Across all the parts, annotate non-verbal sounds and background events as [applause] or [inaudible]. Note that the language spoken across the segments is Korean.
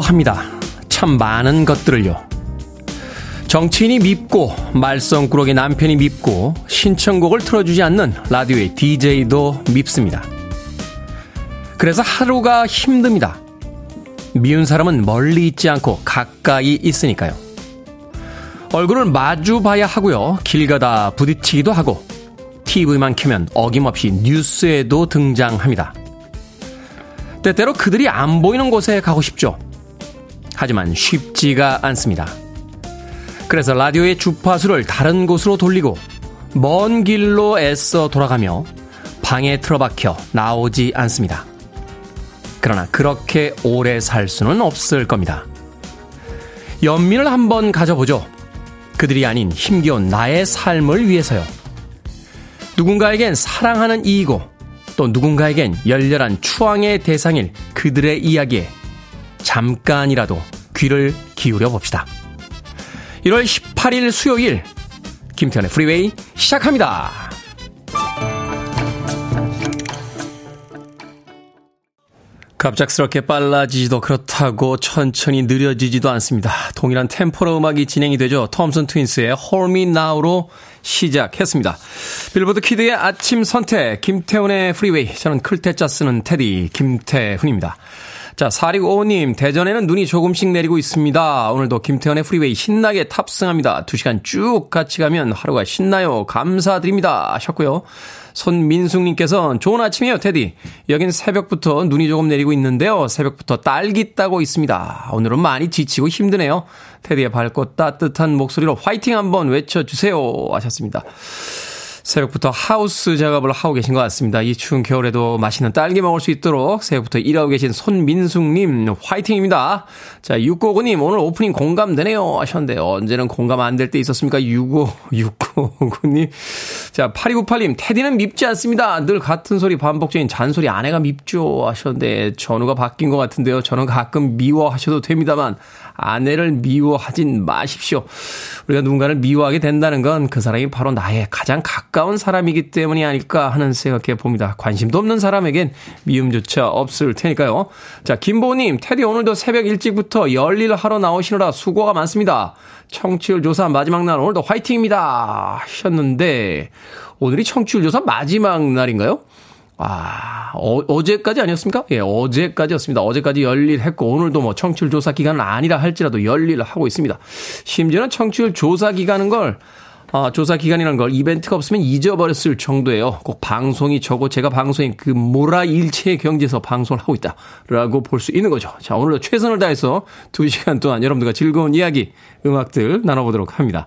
미워합니다. 참 많은 것들을요. 정치인이 밉고 말썽꾸러기 남편이 밉고 신청곡을 틀어주지 않는 라디오의 DJ도 밉습니다. 그래서 하루가 힘듭니다. 미운 사람은 멀리 있지 않고 가까이 있으니까요. 얼굴을 마주 봐야 하고요. 길 가다 부딪히기도 하고 TV만 켜면 어김없이 뉴스에도 등장합니다. 때때로 그들이 안 보이는 곳에 가고 싶죠. 하지만 쉽지가 않습니다. 그래서 라디오의 주파수를 다른 곳으로 돌리고 먼 길로 애써 돌아가며 방에 틀어박혀 나오지 않습니다. 그러나 그렇게 오래 살 수는 없을 겁니다. 연민을 한번 가져보죠. 그들이 아닌 힘겨운 나의 삶을 위해서요. 누군가에겐 사랑하는 이이고 또 누군가에겐 열렬한 추앙의 대상일 그들의 이야기에 잠깐이라도 귀를 기울여 봅시다. 1월 18일 수요일 김태현의 프리웨이 시작합니다. 갑작스럽게 빨라지지도 그렇다고 천천히 느려지지도 않습니다. 동일한 템포로 음악이 진행이 되죠. Thompson Twins의 Hold Me Now로 시작했습니다. 빌보드 키드의 아침 선택, 김태훈의 프리웨이. 저는 클 태 자 쓰는 테디, 김태훈입니다. 자, 4655님, 대전에는 눈이 조금씩 내리고 있습니다. 오늘도 김태훈의 프리웨이 신나게 탑승합니다. 2시간 쭉 같이 가면 하루가 신나요. 감사드립니다. 하셨고요. 손민숙님께서 좋은 아침이에요, 테디. 여긴 새벽부터 눈이 조금 내리고 있는데요. 새벽부터 딸기 따고 있습니다. 오늘은 많이 지치고 힘드네요. 테디의 밝고 따뜻한 목소리로 화이팅 한번 외쳐주세요. 하셨습니다. 새벽부터 하우스 작업을 하고 계신 것 같습니다. 이 추운 겨울에도 맛있는 딸기 먹을 수 있도록 새벽부터 일하고 계신 손민숙님 화이팅입니다. 자, 655님 오늘 오프닝 공감되네요 하셨는데 언제는 공감 안 될 때 있었습니까? 65, 655님. 자, 8298님 테디는 밉지 않습니다. 늘 같은 소리 반복적인 잔소리 아내가 밉죠 하셨는데 전후가 바뀐 것 같은데요. 저는 가끔 미워하셔도 됩니다만 아내를 미워하진 마십시오. 우리가 누군가를 미워하게 된다는 건 그 사람이 바로 나의 가장 가까운 사람이기 때문이 아닐까 하는 생각해 봅니다. 관심도 없는 사람에겐 미움조차 없을 테니까요. 자, 김보님, 테디 오늘도 새벽 일찍부터 열일 하러 나오시느라 수고가 많습니다. 청취율 조사 마지막 날 오늘도 화이팅입니다. 하셨는데, 오늘이 청취율 조사 마지막 날인가요? 아, 어, 제까지 아니었습니까? 예, 어제까지였습니다. 어제까지 열일 했고, 오늘도 뭐 청취율 조사 기간은 아니라 할지라도 열일을 하고 있습니다. 심지어는 청취율 조사 기간은 걸, 아, 조사 기간이라는 걸 이벤트가 없으면 잊어버렸을 정도예요. 꼭 방송이 저고 제가 방송인 그 모라 일체의 경지에서 방송을 하고 있다라고 볼 수 있는 거죠. 자, 오늘도 최선을 다해서 2시간 동안 여러분들과 즐거운 이야기, 음악들 나눠보도록 합니다.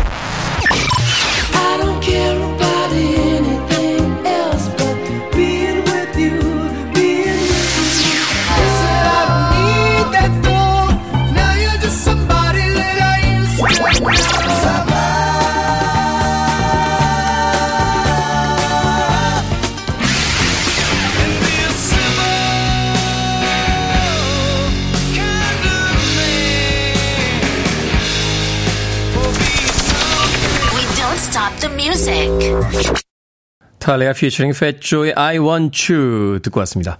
탈레아 피처링 페조의 I Want You 듣고 왔습니다.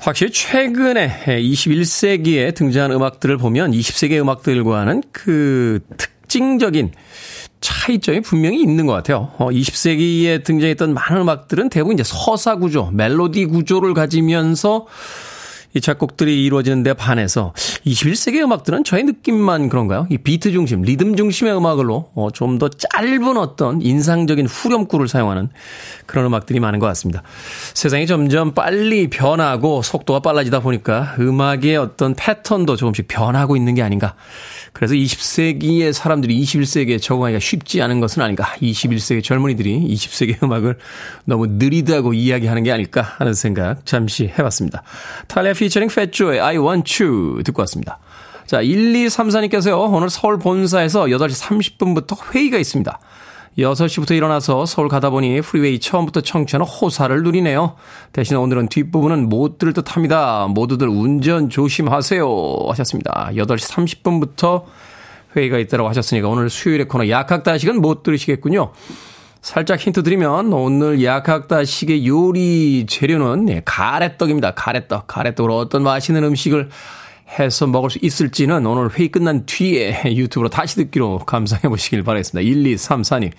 확실히 최근에 21세기에 등장한 음악들을 보면 20세기의 음악들과는 그 특징적인 차이점이 분명히 있는 것 같아요. 20세기에 어, 등장했던 많은 음악들은 대부분 이제 서사 구조, 멜로디 구조를 가지면서 이 작곡들이 이루어지는 데 반해서 21세기 음악들은 저의 느낌만 그런가요? 이 비트 중심, 리듬 중심의 음악으로 어, 좀 더 짧은 어떤 인상적인 후렴구를 사용하는 그런 음악들이 많은 것 같습니다. 세상이 점점 빨리 변하고 속도가 빨라지다 보니까 음악의 어떤 패턴도 조금씩 변하고 있는 게 아닌가. 그래서 20세기의 사람들이 21세기에 적응하기가 쉽지 않은 것은 아닌가. 21세기 젊은이들이 20세기 음악을 너무 느리다고 이야기하는 게 아닐까 하는 생각 잠시 해봤습니다. 탈레 피 처링 페조의 I Want You 듣고 왔습니다. 자, 1234님께서요, 오늘 서울 본사에서 8시 30분부터 회의가 있습니다. 6시부터 일어나서 서울 가다 보니 프리웨이 처음부터 청취하는 호사를 누리네요. 대신 오늘은 뒷부분은 못 들을 듯 합니다. 모두들 운전 조심하세요. 하셨습니다. 8시 30분부터 회의가 있다고 하셨으니까 오늘 수요일의 코너 박학다식은 못 들으시겠군요. 살짝 힌트 드리면 오늘 박학다식의 요리 재료는 네, 가래떡입니다. 가래떡. 가래떡으로 어떤 맛있는 음식을 해서 먹을 수 있을지는 오늘 회의 끝난 뒤에 유튜브로 다시 듣기로 감상해 보시길 바라겠습니다. 1, 2, 3, 4님.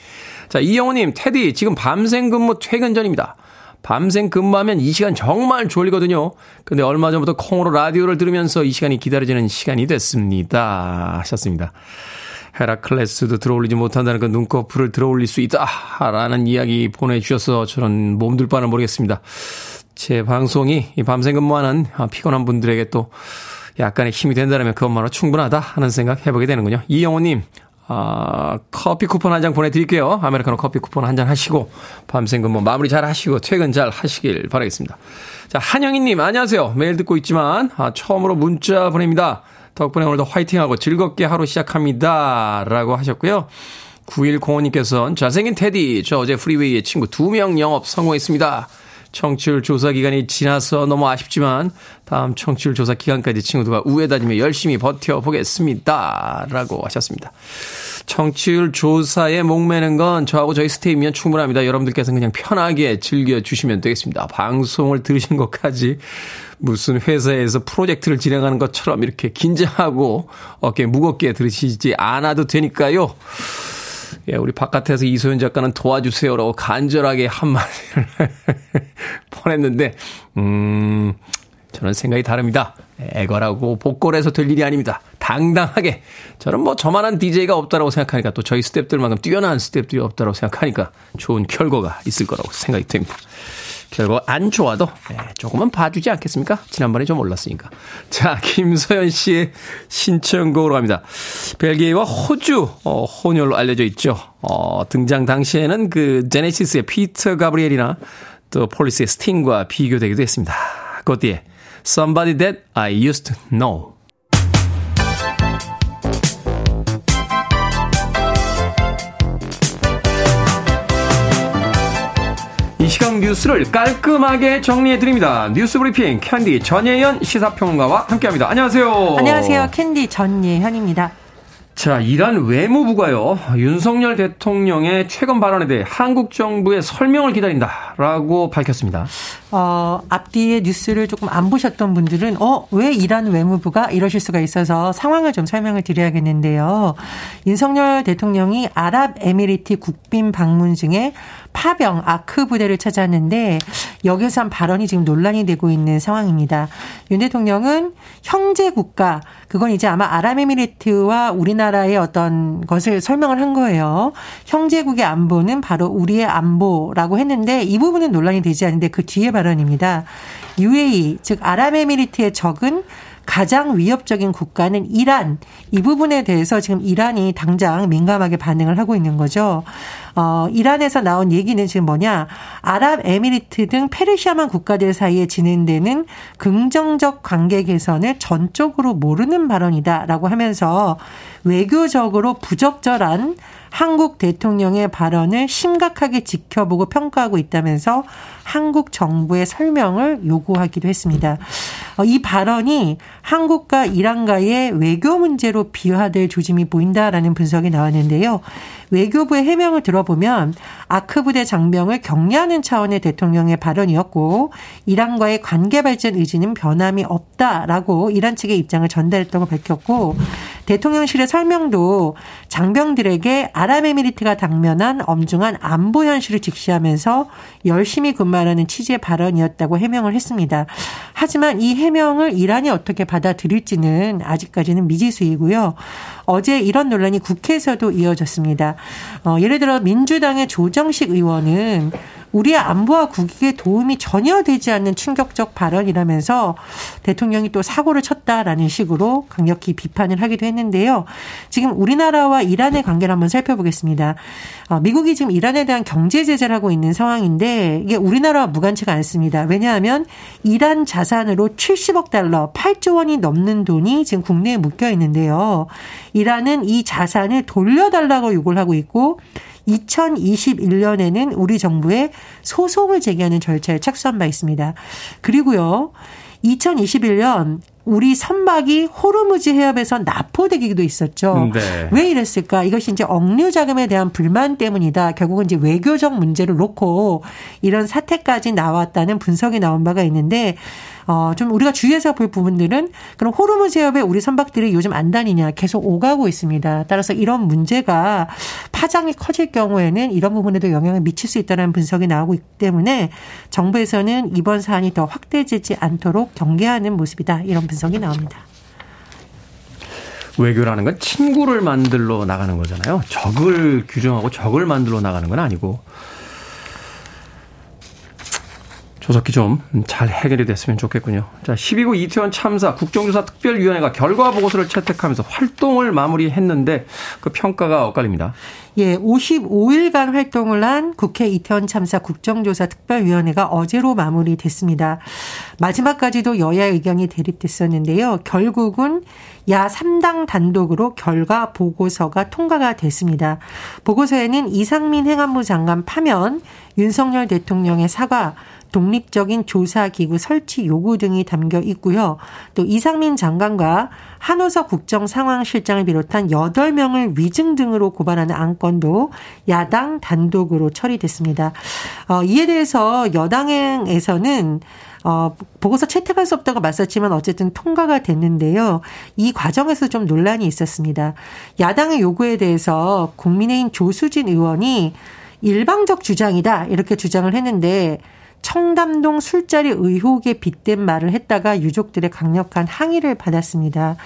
자, 이영호님, 테디, 지금 밤샘 근무 퇴근 전입니다. 밤샘 근무하면 이 시간 정말 졸리거든요. 근데 얼마 전부터 콩으로 라디오를 들으면서 이 시간이 기다려지는 시간이 됐습니다. 하셨습니다. 헤라클레스도 들어올리지 못한다는 그 눈꺼풀을 들어올릴 수 있다. 라는 이야기 보내주셔서 저는 몸둘 바는 모르겠습니다. 제 방송이 밤샘 근무하는 피곤한 분들에게 또 약간의 힘이 된다면 그것만으로 충분하다 하는 생각 해보게 되는군요. 이영호님, 아, 커피 쿠폰 한 장 보내드릴게요. 아메리카노 커피 쿠폰 한 잔 하시고, 밤샘 근무 마무리 잘 하시고, 퇴근 잘 하시길 바라겠습니다. 자, 한영희님, 안녕하세요. 매일 듣고 있지만, 아, 처음으로 문자 보냅니다. 덕분에 오늘도 화이팅하고 즐겁게 하루 시작합니다. 라고 하셨고요. 9105님께서는 잘생긴 테디, 저 어제 프리웨이의 친구 두명 영업 성공했습니다. 청취율 조사 기간이 지나서 너무 아쉽지만 다음 청취율 조사 기간까지 친구들과 우회 다니며 열심히 버텨보겠습니다. 라고 하셨습니다. 청취율 조사에 목매는 건 저하고 저희 스테이면 충분합니다. 여러분들께서는 그냥 편하게 즐겨주시면 되겠습니다. 방송을 들으신 것까지 무슨 회사에서 프로젝트를 진행하는 것처럼 이렇게 긴장하고 어깨 무겁게 들으시지 않아도 되니까요. 예, 우리 바깥에서 이소연 작가는 도와주세요라고 간절하게 한마디를 [laughs] 보냈는데, 음, 저는 생각이 다릅니다. 애걸하고 복걸해서 될 일이 아닙니다. 당당하게. 저는 뭐 저만한 DJ가 없다라고 생각하니까 또 저희 스탭들만큼 뛰어난 스탭들이 없다라고 생각하니까 좋은 결과가 있을 거라고 생각이 됩니다. 결국 안 좋아도 네, 조금은 봐주지 않겠습니까? 지난번에 좀 올랐으니까. 자, [laughs] 김서연 씨의 신청곡으로 갑니다. 벨기에와 호주 어, 혼혈로 알려져 있죠. 어, 등장 당시에는 그 제네시스의 피터 가브리엘이나 또 폴리스의 스팅과 비교되기도 했습니다. 그 뒤에 Somebody That I Used to Know 이 시각 뉴스를 깔끔하게 정리해드립니다. 뉴스 브리핑 캔디 전예현 시사평론가와 함께합니다. 안녕하세요. 안녕하세요. 캔디 전예현입니다. 자, 이란 외무부가요, 윤석열 대통령의 최근 발언에 대해 한국 정부의 설명을 기다린다라고 밝혔습니다. 어, 앞뒤의 뉴스를 조금 안 보셨던 분들은, 어, 왜 이란 외무부가 이러실 수가 있어서 상황을 좀 설명을 드려야겠는데요. 윤석열 대통령이 아랍에미리트 국빈 방문 중에 파병 아크 부대를 찾았는데 여기서 한 발언이 지금 논란이 되고 있는 상황입니다. 윤 대통령은 형제 국가 그건 이제 아마 아랍에미리트와 우리나라의 어떤 것을 설명을 한 거예요. 형제국의 안보는 바로 우리의 안보라고 했는데 이 부분은 논란이 되지 않는데 그 뒤에 발언입니다. UAE 즉 아랍에미리트의 적은 가장 위협적인 국가는 이란. 이 부분에 대해서 지금 이란이 당장 민감하게 반응을 하고 있는 거죠. 어, 이란에서 나온 얘기는 지금 뭐냐. 아랍에미리트 등 페르시아만 국가들 사이에 진행되는 긍정적 관계 개선을 전적으로 모르는 발언이다라고 하면서 외교적으로 부적절한 한국 대통령의 발언을 심각하게 지켜보고 평가하고 있다면서 한국 정부의 설명을 요구하기도 했습니다. 어, 이 발언이 한국과 이란과의 외교 문제로 비화될 조짐이 보인다라는 분석이 나왔는데요. 외교부의 해명을 들어보면 아크 부대 장병을 격려하는 차원의 대통령의 발언이었고 이란과의 관계 발전 의지는 변함이 없다라고 이란 측의 입장을 전달했다고 밝혔고 대통령실의 설명도 장병들에게 아랍에미리트가 당면한 엄중한 안보 현실을 직시하면서 열심히 근무하라는 취지의 발언이었다고 해명을 했습니다. 하지만 이 해명을 이란이 어떻게 받아들일지는 아직까지는 미지수이고요. 어제 이런 논란이 국회에서도 이어졌습니다. 어, 예를 들어 민주당의 조정식 의원은 우리의 안보와 국익에 도움이 전혀 되지 않는 충격적 발언이라면서 대통령이 또 사고를 쳤다라는 식으로 강력히 비판을 하기도 했는데요. 지금 우리나라와 이란의 관계를 한번 살펴보겠습니다. 어, 미국이 지금 이란에 대한 경제 제재를 하고 있는 상황인데 이게 우리나라와 무관치가 않습니다. 왜냐하면 이란 자산으로 70억 달러, 8조 원이 넘는 돈이 지금 국내에 묶여 있는데요. 이란은 이 자산을 돌려달라고 요구를 하고 있고 2021년에는 우리 정부에 소송을 제기하는 절차에 착수한 바 있습니다. 그리고요. 2021년 우리 선박이 호르무즈 해협에서 납포되기도 있었죠. 네. 왜 이랬을까? 이것이 이제 억류 자금에 대한 불만 때문이다. 결국은 이제 외교적 문제를 놓고 이런 사태까지 나왔다는 분석이 나온 바가 있는데 어, 좀 우리가 주의해서 볼 부분들은 그럼 호르무즈 해협에 우리 선박들이 요즘 안 다니냐 계속 오가고 있습니다. 따라서 이런 문제가 파장이 커질 경우에는 이런 부분에도 영향을 미칠 수 있다는 분석이 나오고 있기 때문에 정부에서는 이번 사안이 더 확대되지 않도록 경계하는 모습이다. 이런 분석이 나옵니다. 외교라는 건 친구를 만들러 나가는 거잖아요. 적을 규정하고 적을 만들러 나가는 건 아니고 조속히 좀 잘 해결이 됐으면 좋겠군요. 자, 12구 이태원 참사 국정조사 특별위원회가 결과 보고서를 채택하면서 활동을 마무리했는데 그 평가가 엇갈립니다. 예, 55일간 활동을 한 국회 이태원 참사 국정조사 특별위원회가 어제로 마무리됐습니다. 마지막까지도 여야 의견이 대립됐었는데요. 결국은 야 3당 단독으로 결과 보고서가 통과가 됐습니다. 보고서에는 이상민 행안부 장관 파면, 윤석열 대통령의 사과, 독립적인 조사기구 설치 요구 등이 담겨 있고요. 또 이상민 장관과 한호석 국정상황실장을 비롯한 8명을 위증 등으로 고발하는 안건도 야당 단독으로 처리됐습니다. 어, 이에 대해서 여당에서는 어, 보고서 채택할 수 없다고 맞섰지만 어쨌든 통과가 됐는데요. 이 과정에서 좀 논란이 있었습니다. 야당의 요구에 대해서 국민의힘 조수진 의원이 일방적 주장이다 이렇게 주장을 했는데 청담동 술자리 의혹에 빗댄 말을 했다가 유족들의 강력한 항의를 받았습니다.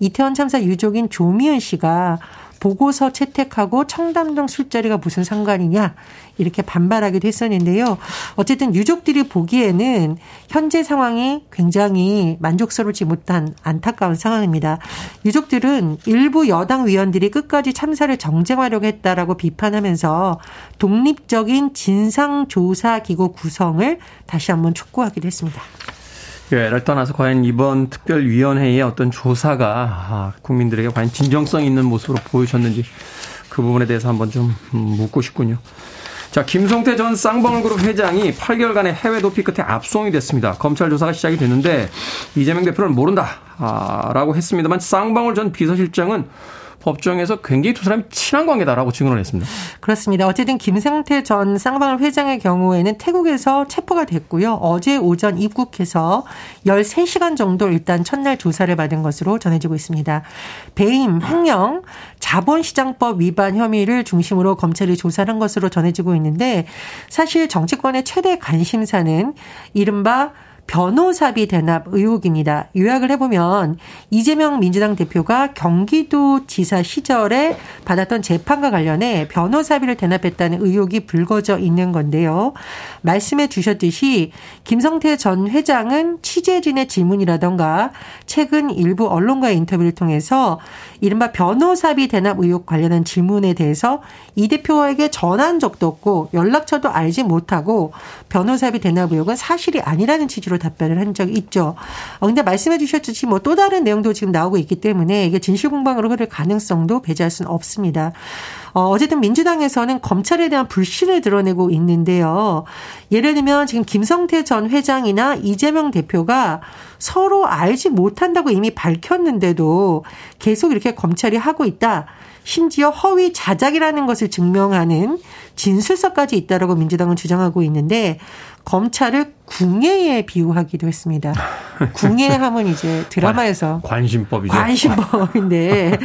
이태원 참사 유족인 조미연 씨가 보고서 채택하고 청담동 술자리가 무슨 상관이냐 이렇게 반발하기도 했었는데요. 어쨌든 유족들이 보기에는 현재 상황이 굉장히 만족스럽지 못한 안타까운 상황입니다. 유족들은 일부 여당 위원들이 끝까지 참사를 정쟁하려고 했다라고 비판하면서 독립적인 진상조사기구 구성을 다시 한번 촉구하기도 했습니다. 예를 떠나서 과연 이번 특별위원회의 어떤 조사가 아, 국민들에게 과연 진정성 있는 모습으로 보여졌는지 그 부분에 대해서 한번 좀 묻고 싶군요. 자, 김성태 전 쌍방울그룹 회장이 8개월간의 해외 도피 끝에 압송이 됐습니다. 검찰 조사가 시작이 됐는데 이재명 대표는 모른다. 아, 라고 했습니다만 쌍방울 전 비서실장은 법정에서 굉장히 두 사람이 친한 관계다라고 증언을 했습니다. 그렇습니다. 어쨌든 김상태 전 쌍방울 회장의 경우에는 태국에서 체포가 됐고요. 어제 오전 입국해서 13시간 정도 일단 첫날 조사를 받은 것으로 전해지고 있습니다. 배임, 횡령, 자본시장법 위반 혐의를 중심으로 검찰이 조사한 것으로 전해지고 있는데 사실 정치권의 최대 관심사는 이른바 변호사비 대납 의혹입니다. 요약을 해보면 이재명 민주당 대표가 경기도 지사 시절에 받았던 재판과 관련해 변호사비를 대납했다는 의혹이 불거져 있는 건데요. 말씀해 주셨듯이 김성태 전 회장은 취재진의 질문이라던가 최근 일부 언론과의 인터뷰를 통해서 이른바 변호사비 대납 의혹 관련한 질문에 대해서 이 대표에게 전한 적도 없고 연락처도 알지 못하고 변호사비 대납 의혹은 사실이 아니라는 취지로 답변을 한 적이 있죠. 어, 근데 말씀해 주셨듯이 뭐 또 다른 내용도 지금 나오고 있기 때문에 이게 진실 공방으로 흐를 가능성도 배제할 수는 없습니다. 어, 어쨌든 민주당에서는 검찰에 대한 불신을 드러내고 있는데요. 예를 들면 지금 김성태 전 회장이나 이재명 대표가 서로 알지 못한다고 이미 밝혔는데도 계속 이렇게 검찰이 하고 있다. 심지어 허위 자작이라는 것을 증명하는 진술서까지 있다라고 민주당은 주장하고 있는데 검찰을 궁예에 비유하기도 했습니다. 궁예 하면 이제 드라마에서 관심법이죠. 관심법인데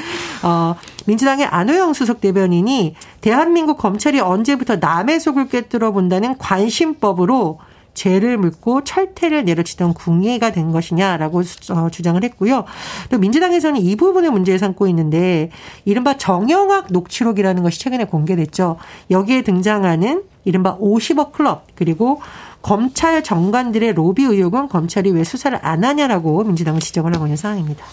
어 민주당의 안호영 수석 대변인이 대한민국 검찰이 언제부터 남의 속을 꿰뚫어 본다는 관심법으로 죄를 묻고 철퇴를 내려치던 궁예가 된 것이냐라고 어, 주장을 했고요. 또 민주당에서는 이 부분을 문제 삼고 있는데 이른바 정영학 녹취록이라는 것이 최근에 공개됐죠. 여기에 등장하는 이른바 50억 클럽 그리고 검찰 정관들의 로비 의혹은 검찰이 왜 수사를 안 하냐라고 민주당은 지적을 하고 있는 상황입니다.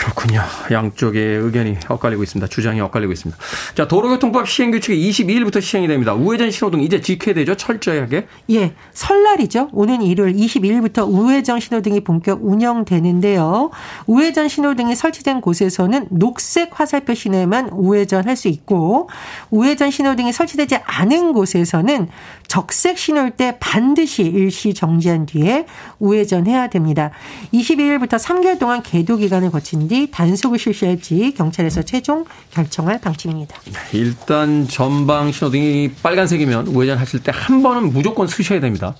그렇군요. 양쪽의 의견이 엇갈리고 있습니다. 주장이 엇갈리고 있습니다. 자, 도로교통법 시행 규칙이 22일부터 시행이 됩니다. 우회전 신호등 이제 지켜야 되죠? 철저하게. 예. 설날이죠. 오는 일요일 22일부터 우회전 신호등이 본격 운영되는데요. 우회전 신호등이 설치된 곳에서는 녹색 화살표 신호에만 우회전할 수 있고 우회전 신호등이 설치되지 않은 곳에서는 적색 신호일 때 반드시 일시 정지한 뒤에 우회전해야 됩니다. 22일부터 3개월 동안 계도 기간을 거친 뒤 단속을 실시할지 경찰에서 최종 결정할 방침입니다. 일단 전방 신호등이 빨간색이면 우회전 하실 때 한 번은 무조건 쓰셔야 됩니다.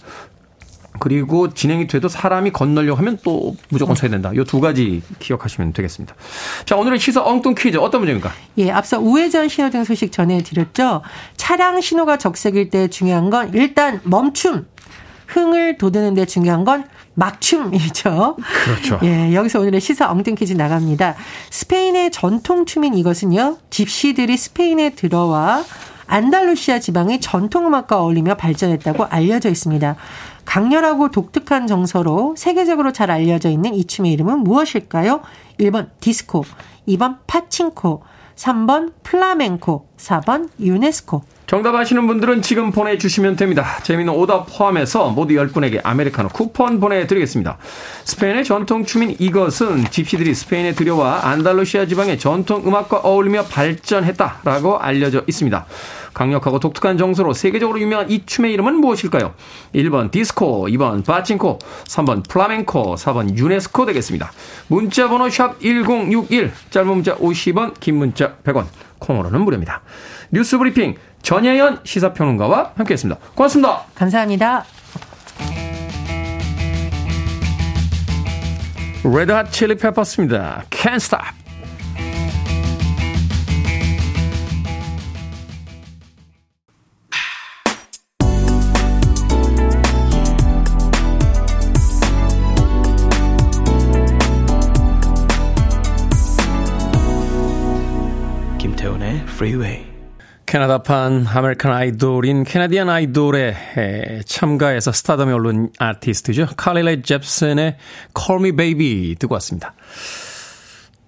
그리고 진행이 돼도 사람이 건너려고 하면 또 무조건 서야 된다. 이 두 가지 기억하시면 되겠습니다. 자, 오늘의 시사 엉뚱 퀴즈 어떤 문제입니까? 예, 앞서 우회전 신호등 소식 전해드렸죠. 차량 신호가 적색일 때 중요한 건 일단 멈춤. 흥을 돋우는데 중요한 건 막춤이죠. 그렇죠. 예, 여기서 오늘의 시사 엉뚱 퀴즈 나갑니다. 스페인의 전통 춤인 이것은요. 집시들이 스페인에 들어와 안달루시아 지방의 전통 음악과 어울리며 발전했다고 알려져 있습니다. 강렬하고 독특한 정서로 세계적으로 잘 알려져 있는 이 춤의 이름은 무엇일까요? 1번 디스코, 2번 파친코, 3번 플라멩코, 4번 유네스코. 정답 아시는 분들은 지금 보내주시면 됩니다. 재미있는 오답 포함해서 모두 10분에게 아메리카노 쿠폰 보내드리겠습니다. 스페인의 전통 춤인 이것은 집시들이 스페인에 들여와 안달루시아 지방의 전통 음악과 어울리며 발전했다라고 알려져 있습니다. 강력하고 독특한 정서로 세계적으로 유명한 이 춤의 이름은 무엇일까요? 1번 디스코, 2번 파친코, 3번 플라멩코, 4번 유네스코 되겠습니다. 문자 번호 샵 1061, 짧은 문자 50원, 긴 문자 100원, 콩으로는 무료입니다. 뉴스 브리핑 전예현 시사평론가와 함께했습니다. 고맙습니다. 감사합니다. 레드핫 칠리 페퍼스입니다. Can't Stop. 김태훈의 Freeway. 캐나다판 아메리칸 아이돌인 캐나디안 아이돌에 참가해서 스타덤에 오른 아티스트죠. 칼리 레이 젭슨의 Call Me Maybe 듣고 왔습니다.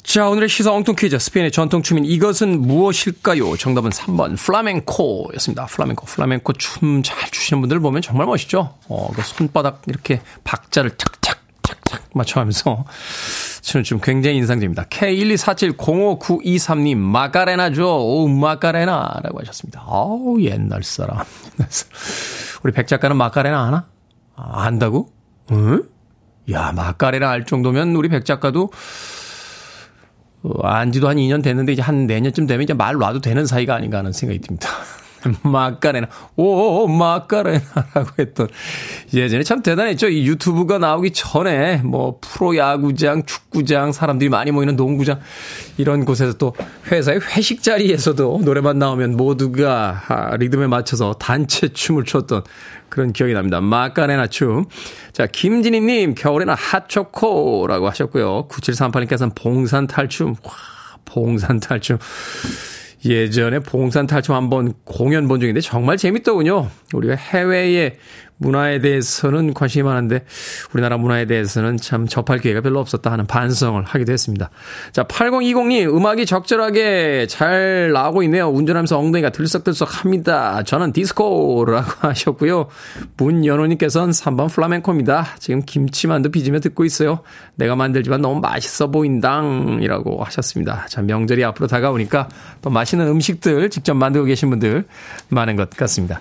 자, 오늘의 시사 엉뚱 퀴즈. 스페인의 전통춤인 이것은 무엇일까요? 정답은 3번 플라멩코 였습니다. 플라멩코. 플라멩코 춤 잘 추시는 분들 보면 정말 멋있죠? 어, 그 손바닥 이렇게 박자를 착착 착착 맞춰가면서 저는 좀 굉장히 인상적입니다. K124705923님, 마카레나죠. 오, 마카레나 라고 하셨습니다. 아우, 옛날 사람. [laughs] 우리 백 작가는 마카레나 아나? 아, 안다고? 응? 야, 마카레나 알 정도면 우리 백 작가도 어, 안지도 한 2년 됐는데 이제 한 내년쯤 되면 이제 말 놔도 되는 사이가 아닌가 하는 생각이 듭니다. [laughs] 마카레나, 오, 마카레나라고 했던 예전에 참 대단했죠. 이 유튜브가 나오기 전에 뭐 프로야구장, 축구장, 사람들이 많이 모이는 농구장 이런 곳에서 또 회사의 회식 자리에서도 노래만 나오면 모두가 아, 리듬에 맞춰서 단체 춤을 췄던 그런 기억이 납니다. 마카레나 춤. 자, 김진희님, 겨울에는 핫초코라고 하셨고요. 9738님께서는 봉산 탈춤. 와, 봉산 탈춤. 예전에 봉산 탈춤 한번 공연 본 적인데 정말 재밌더군요. 우리가 해외에 문화에 대해서는 관심이 많은데 우리나라 문화에 대해서는 참 접할 기회가 별로 없었다 하는 반성을 하기도 했습니다. 자, 8020님 음악이 적절하게 잘 나오고 있네요. 운전하면서 엉덩이가 들썩들썩 합니다. 저는 디스코라고 [laughs] 하셨고요. 문연호님께서는 3번 플라멩코입니다. 지금 김치만두 빚으며 듣고 있어요. 내가 만들지만 너무 맛있어 보인당이라고 하셨습니다. 자, 명절이 앞으로 다가오니까 또 맛있는 음식들 직접 만들고 계신 분들 많은 것 같습니다.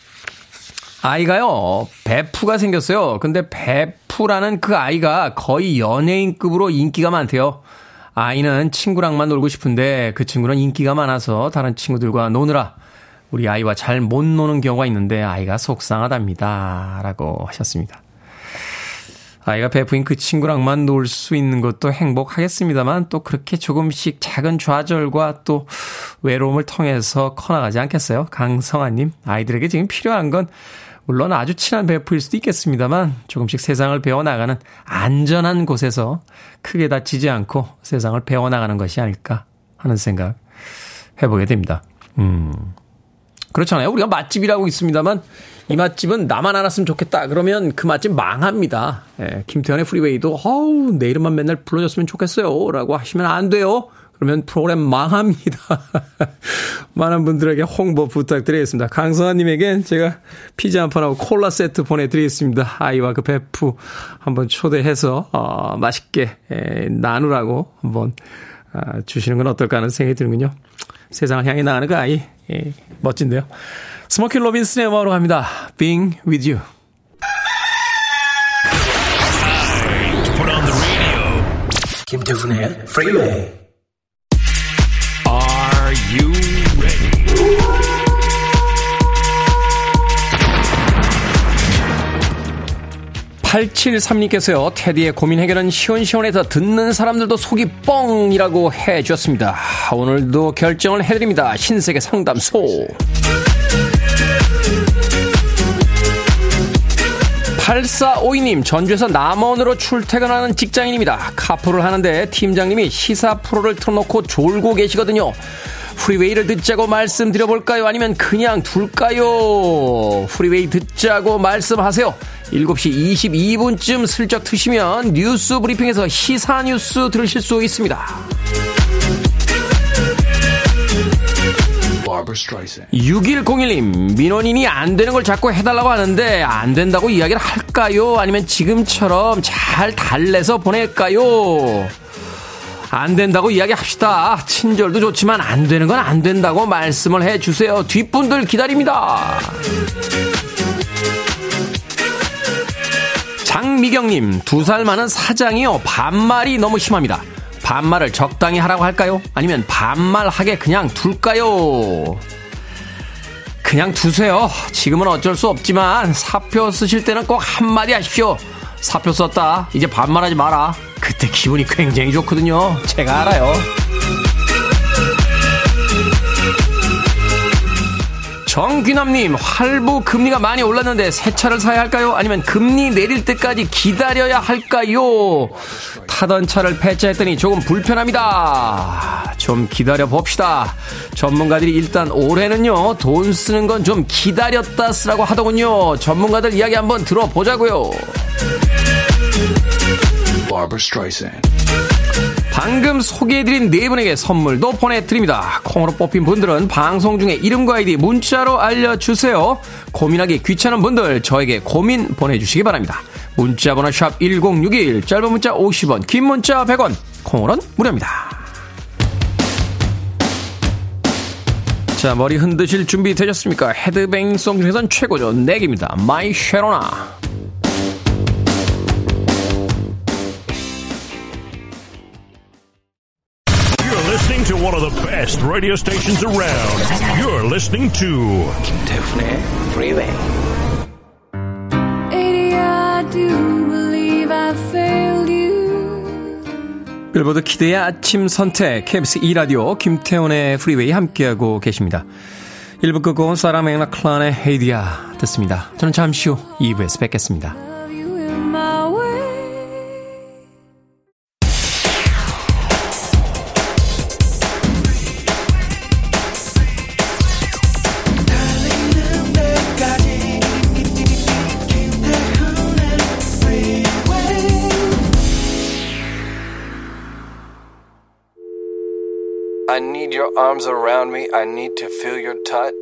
아이가요, 베프가 생겼어요. 근데 베프라는 그 아이가 거의 연예인급으로 인기가 많대요. 아이는 친구랑만 놀고 싶은데 그 친구는 인기가 많아서 다른 친구들과 노느라 우리 아이와 잘 못 노는 경우가 있는데 아이가 속상하답니다. 라고 하셨습니다. 아이가 베프인 그 친구랑만 놀 수 있는 것도 행복하겠습니다만 또 그렇게 조금씩 작은 좌절과 또 외로움을 통해서 커나가지 않겠어요? 강성아님, 아이들에게 지금 필요한 건 물론 아주 친한 베프일 수도 있겠습니다만 조금씩 세상을 배워나가는 안전한 곳에서 크게 다치지 않고 세상을 배워나가는 것이 아닐까 하는 생각 해보게 됩니다. 음. 그렇잖아요. 우리가 맛집이라고 있습니다만 이 맛집은 나만 알았으면 좋겠다. 그러면 그 맛집 망합니다. 예, 김태현의 프리웨이도 어우 내 이름만 맨날 불러줬으면 좋겠어요. 라고 하시면 안 돼요. 그러면 프로그램 망합니다. [laughs] 많은 분들에게 홍보 부탁드리겠습니다. 강성아님에겐 제가 피자 한 판하고 콜라 세트 보내드리겠습니다. 아이와 그 베프 한번 초대해서 어, 맛있게 에, 나누라고 한번 아, 주시는 건 어떨까 하는 생각이 드는군요. 세상을 향해 나가는 그 아이 예, 멋진데요. 스모키 로빈슨의 음악으로 갑니다. Being with you. 김태훈의 프리웨이 8732께서요, 테디의 고민 해결은 시원시원해서 듣는 사람들도 속이 뻥이라고 해 주셨습니다. 오늘도 결정을 해드립니다. 신세계 상담소. 8452님, 전주에서 남원으로 출퇴근하는 직장인입니다. 카풀을 하는데 팀장님이 시사 프로를 틀어놓고 졸고 계시거든요. 프리웨이를 듣자고 말씀드려볼까요? 아니면 그냥 둘까요? 프리웨이 듣자고 말씀하세요. 7시 22분쯤 슬쩍 트시면 뉴스 브리핑에서 시사 뉴스 들으실 수 있습니다. 6101님, 민원인이 안 되는 걸 자꾸 해달라고 하는데 안 된다고 이야기를 할까요? 아니면 지금처럼 잘 달래서 보낼까요? 안 된다고 이야기합시다. 친절도 좋지만 안 되는 건 안 된다고 말씀을 해주세요. 뒷분들 기다립니다. 장미경님, 두 살 많은 사장이요. 반말이 너무 심합니다. 반말을 적당히 하라고 할까요? 아니면 반말하게 그냥 둘까요? 그냥 두세요. 지금은 어쩔 수 없지만 사표 쓰실 때는 꼭 한마디 하십시오. 사표 썼다. 이제 반말하지 마라. 그때 기분이 굉장히 좋거든요. 제가 알아요. 정귀남님, 할부 금리가 많이 올랐는데 새 차를 사야 할까요? 아니면 금리 내릴 때까지 기다려야 할까요? 타던 차를 폐차했더니 조금 불편합니다. 좀 기다려 봅시다. 전문가들이 일단 올해는요, 돈 쓰는 건 좀 기다렸다 쓰라고 하더군요. 전문가들 이야기 한번 들어보자고요. 방금 소개해드린 네 분에게 선물도 보내드립니다. 콩으로 뽑힌 분들은 방송 중에 이름과 아이디 문자로 알려주세요. 고민하기 귀찮은 분들 저에게 고민 보내주시기 바랍니다. 문자번호 샵 1061, 짧은 문자 50원, 긴 문자 100원, 콩으로는 무료입니다. 자, 머리 흔드실 준비 되셨습니까? headbang song 중에선 최고죠. 낵입니다. My Sharona. One of the best radio stations around. You're listening to 김태훈의 Freeway. 빌보드 키드의 아침 선택 KBS 2 라디오 김태훈의 프리웨이 함께하고 계십니다. 1부 끝곡은 사라 맥라클란의 Adia 듣습니다. 저는 잠시 후 2부에서 뵙겠습니다. Your arms around me. I need to feel your touch.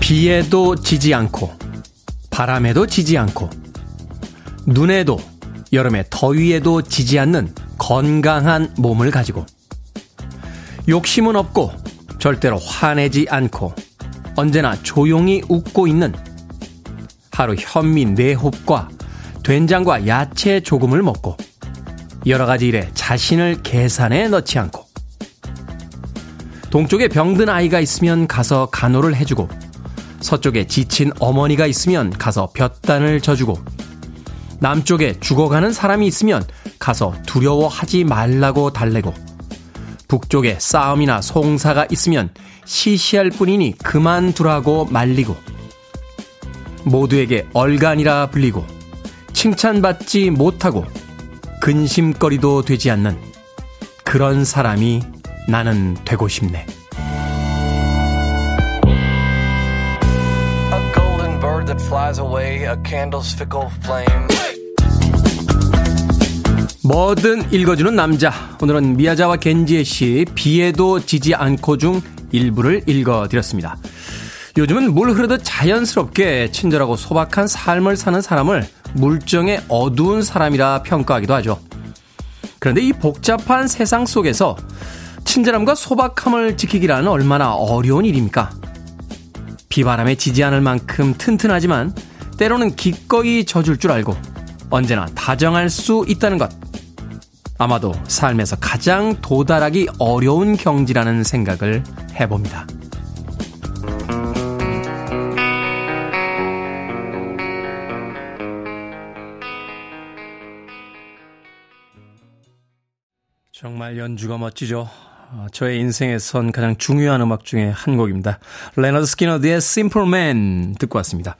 비에도 지지 않고, 바람에도 지지 않고, 눈에도, 여름의 더위에도 지지 않는 건강한 몸을 가지고, 욕심은 없고, 절대로 화내지 않고, 언제나 조용히 웃고 있는 하루 현미 네홉과 된장과 야채 조금을 먹고 여러 가지 일에 자신을 계산에 넣지 않고 동쪽에 병든 아이가 있으면 가서 간호를 해주고 서쪽에 지친 어머니가 있으면 가서 볕단을 져주고 남쪽에 죽어가는 사람이 있으면 가서 두려워하지 말라고 달래고 북쪽에 싸움이나 송사가 있으면 시시할 뿐이니 그만두라고 말리고 모두에게 얼간이라 불리고 칭찬받지 못하고 근심거리도 되지 않는 그런 사람이 나는 되고 싶네. 뭐든 읽어주는 남자. 오늘은 미야자와 겐지의 시 비에도 지지 않고 중 일부를 읽어드렸습니다. 요즘은 물 흐르듯 자연스럽게 친절하고 소박한 삶을 사는 사람을 물정의 어두운 사람이라 평가하기도 하죠. 그런데 이 복잡한 세상 속에서 친절함과 소박함을 지키기라는 얼마나 어려운 일입니까? 비바람에 지지 않을 만큼 튼튼하지만 때로는 기꺼이 져줄 줄 알고 언제나 다정할 수 있다는 것. 아마도 삶에서 가장 도달하기 어려운 경지라는 생각을 해봅니다. 정말 연주가 멋지죠. 어, 저의 인생에선 가장 중요한 음악 중에 한 곡입니다. 레너드 스키너드의 Simple Man 듣고 왔습니다.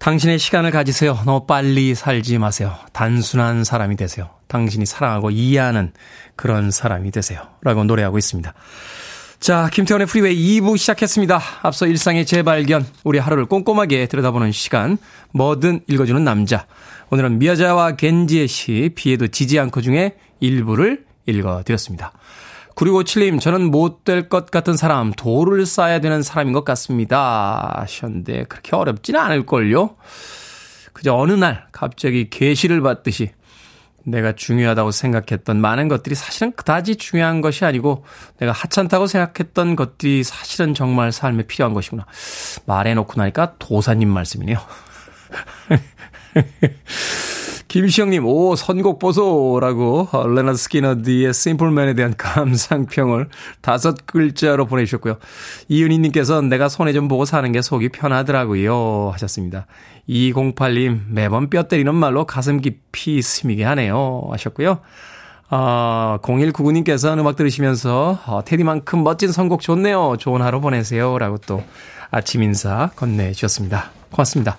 당신의 시간을 가지세요. 너무 빨리 살지 마세요. 단순한 사람이 되세요. 당신이 사랑하고 이해하는 그런 사람이 되세요. 라고 노래하고 있습니다. 자, 김태훈의 프리웨이 2부 시작했습니다. 앞서 일상의 재발견, 우리 하루를 꼼꼼하게 들여다보는 시간, 뭐든 읽어주는 남자. 오늘은 미야자와 겐지의 시, 비에도 지지 않고 중에 일부를 읽어드렸습니다. 9657님, 저는 못 될 것 같은 사람, 돌을 쌓아야 되는 사람인 것 같습니다. 하셨는데, 그렇게 어렵지는 않을걸요? 그저 어느 날, 갑자기 계시를 받듯이, 내가 중요하다고 생각했던 많은 것들이 사실은 그다지 중요한 것이 아니고, 내가 하찮다고 생각했던 것들이 사실은 정말 삶에 필요한 것이구나. 말해놓고 나니까 도사님 말씀이네요. [laughs] 김시영님, 오, 선곡 보소라고 Lynyrd Skynyrd의 Simple Man에 대한 감상평을 다섯 글자로 보내주셨고요. 이은희님께서 내가 손해 좀 보고 사는 게 속이 편하더라고요 하셨습니다. 208님, 매번 뼈 때리는 말로 가슴 깊이 스미게 하네요 하셨고요. 아, 0199님께서는 음악 들으시면서 어, 테디만큼 멋진 선곡 좋네요. 좋은 하루 보내세요. 라고 또 아침 인사 건네주셨습니다. 고맙습니다.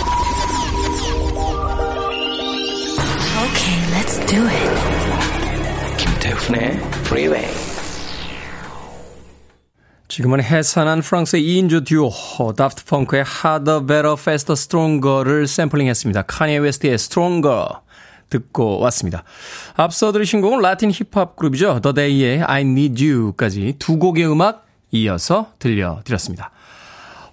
Do it. 김태훈의 Freeway. 지금은 해산한 프랑스의 2인조 듀오 다프트 펑크의 Harder, Better, Faster, Stronger를 샘플링했습니다. 카니에 웨스트의 Stronger 듣고 왔습니다. 앞서 들으신 곡은 라틴 힙합 그룹이죠. The Day의 I Need You까지 두 곡의 음악 이어서 들려드렸습니다.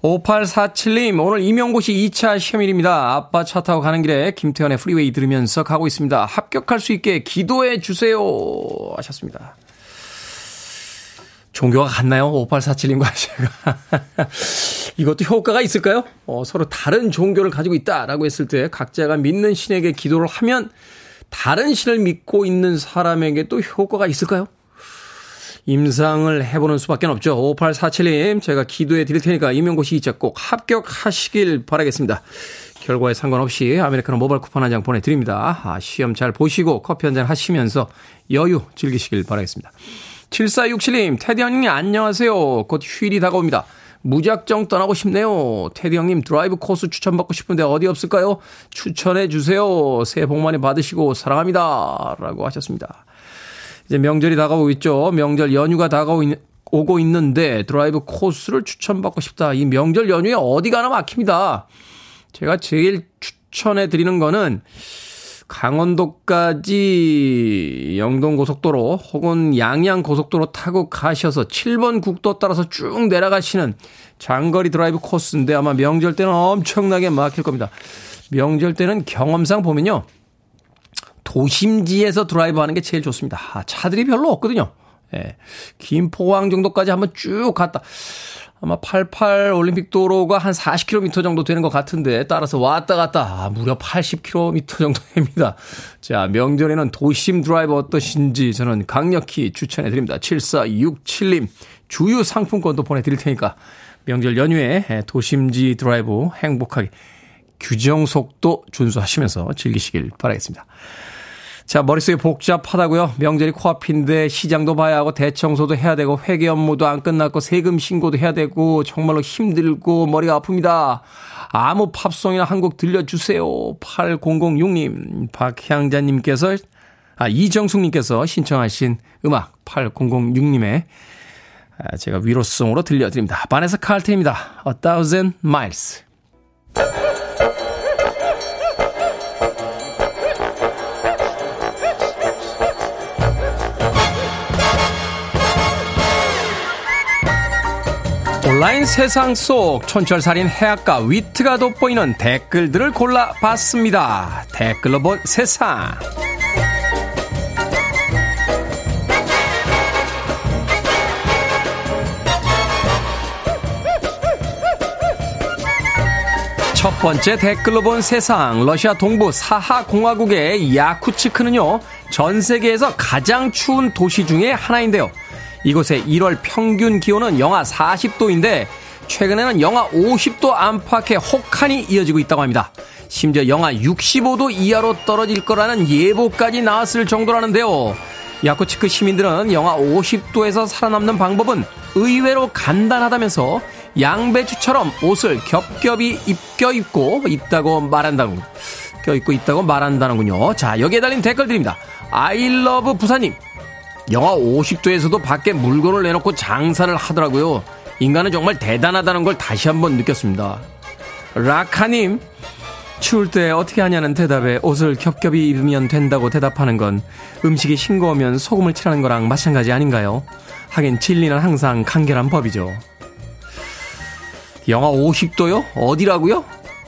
5847님, 오늘 임용고시 2차 시험일입니다. 아빠 차 타고 가는 길에 김태훈의 Freeway 들으면서 가고 있습니다. 합격할 수 있게 기도해 주세요. 하셨습니다. 종교가 같나요? 5847님과 [laughs] 제가. 이것도 효과가 있을까요? 어, 서로 다른 종교를 가지고 있다라고 했을 때 각자가 믿는 신에게 기도를 하면 다른 신을 믿고 있는 사람에게 또 효과가 있을까요? 임상을 해보는 수밖에 없죠. 5847님, 제가 기도해 드릴 테니까 임용고시 2차 꼭 합격하시길 바라겠습니다. 결과에 상관없이 아메리카노 모바일 쿠폰 한 장 보내드립니다. 아, 시험 잘 보시고 커피 한 잔 하시면서 여유 즐기시길 바라겠습니다. 7467님, 테디 형님 안녕하세요. 곧 휴일이 다가옵니다. 무작정 떠나고 싶네요. 테디 형님 드라이브 코스 추천받고 싶은데 어디 없을까요? 추천해 주세요. 새해 복 많이 받으시고 사랑합니다. 라고 하셨습니다. 이제 명절이 다가오고 있죠. 명절 연휴가 다가오고 있는데 드라이브 코스를 추천받고 싶다. 이 명절 연휴에 어디 가나 막힙니다. 제가 제일 추천해 드리는 거는 강원도까지 영동고속도로 혹은 양양고속도로 타고 가셔서 7번 국도 따라서 쭉 내려가시는 장거리 드라이브 코스인데 아마 명절 때는 엄청나게 막힐 겁니다. 명절 때는 경험상 보면요. 도심지에서 드라이브 하는 게 제일 좋습니다. 아, 차들이 별로 없거든요. 예. 김포공항 정도까지 한번 쭉 갔다. 아마 88 올림픽 도로가 한 40km 정도 되는 것 같은데 따라서 왔다 갔다 아, 무려 80km 정도 됩니다. 자, 명절에는 도심 드라이브 어떠신지 저는 강력히 추천해 드립니다. 7467님 주유 상품권도 보내 드릴 테니까 명절 연휴에 도심지 드라이브 행복하게 규정 속도 준수하시면서 즐기시길 바라겠습니다. 자, 머릿속이 복잡하다고요? 명절이 코앞인데 시장도 봐야 하고 대청소도 해야 되고 회계 업무도 안 끝났고 세금 신고도 해야 되고 정말로 힘들고 머리가 아픕니다. 아무 팝송이나 한 곡 들려주세요. 8006님, 박향자님께서, 아, 이정숙님께서 신청하신 음악 8006님의 아, 제가 위로송으로 들려드립니다. 바네사 칼트입니다. A Thousand Miles. 온라인 세상 속 촌철살인 해악과 위트가 돋보이는 댓글들을 골라봤습니다. 댓글로 본 세상. 첫 번째 댓글로 본 세상. 러시아 동부 사하 공화국의 야쿠츠크는요, 전 세계에서 가장 추운 도시 중의 하나인데요. 이곳의 1월 평균 기온은 영하 40도인데 최근에는 영하 50도 안팎의 혹한이 이어지고 있다고 합니다. 심지어 영하 65도 이하로 떨어질 거라는 예보까지 나왔을 정도라는데요. 야쿠츠크 시민들은 영하 50도에서 살아남는 방법은 의외로 간단하다면서 양배추처럼 옷을 겹겹이 입겨 입고 있다고 말한다는 껴입고 있다고 말한다는군요. 자, 여기에 달린 댓글 드립니다. 아이러브 부사님. 영하 50도에서도 밖에 물건을 내놓고 장사를 하더라고요. 인간은 정말 대단하다는 걸 다시 한번 느꼈습니다. 라카님, 추울 때 어떻게 하냐는 대답에 옷을 겹겹이 입으면 된다고 대답하는 건 음식이 싱거우면 소금을 칠하는 거랑 마찬가지 아닌가요? 하긴 진리는 항상 간결한 법이죠. 영하 50도요? 어디라고요?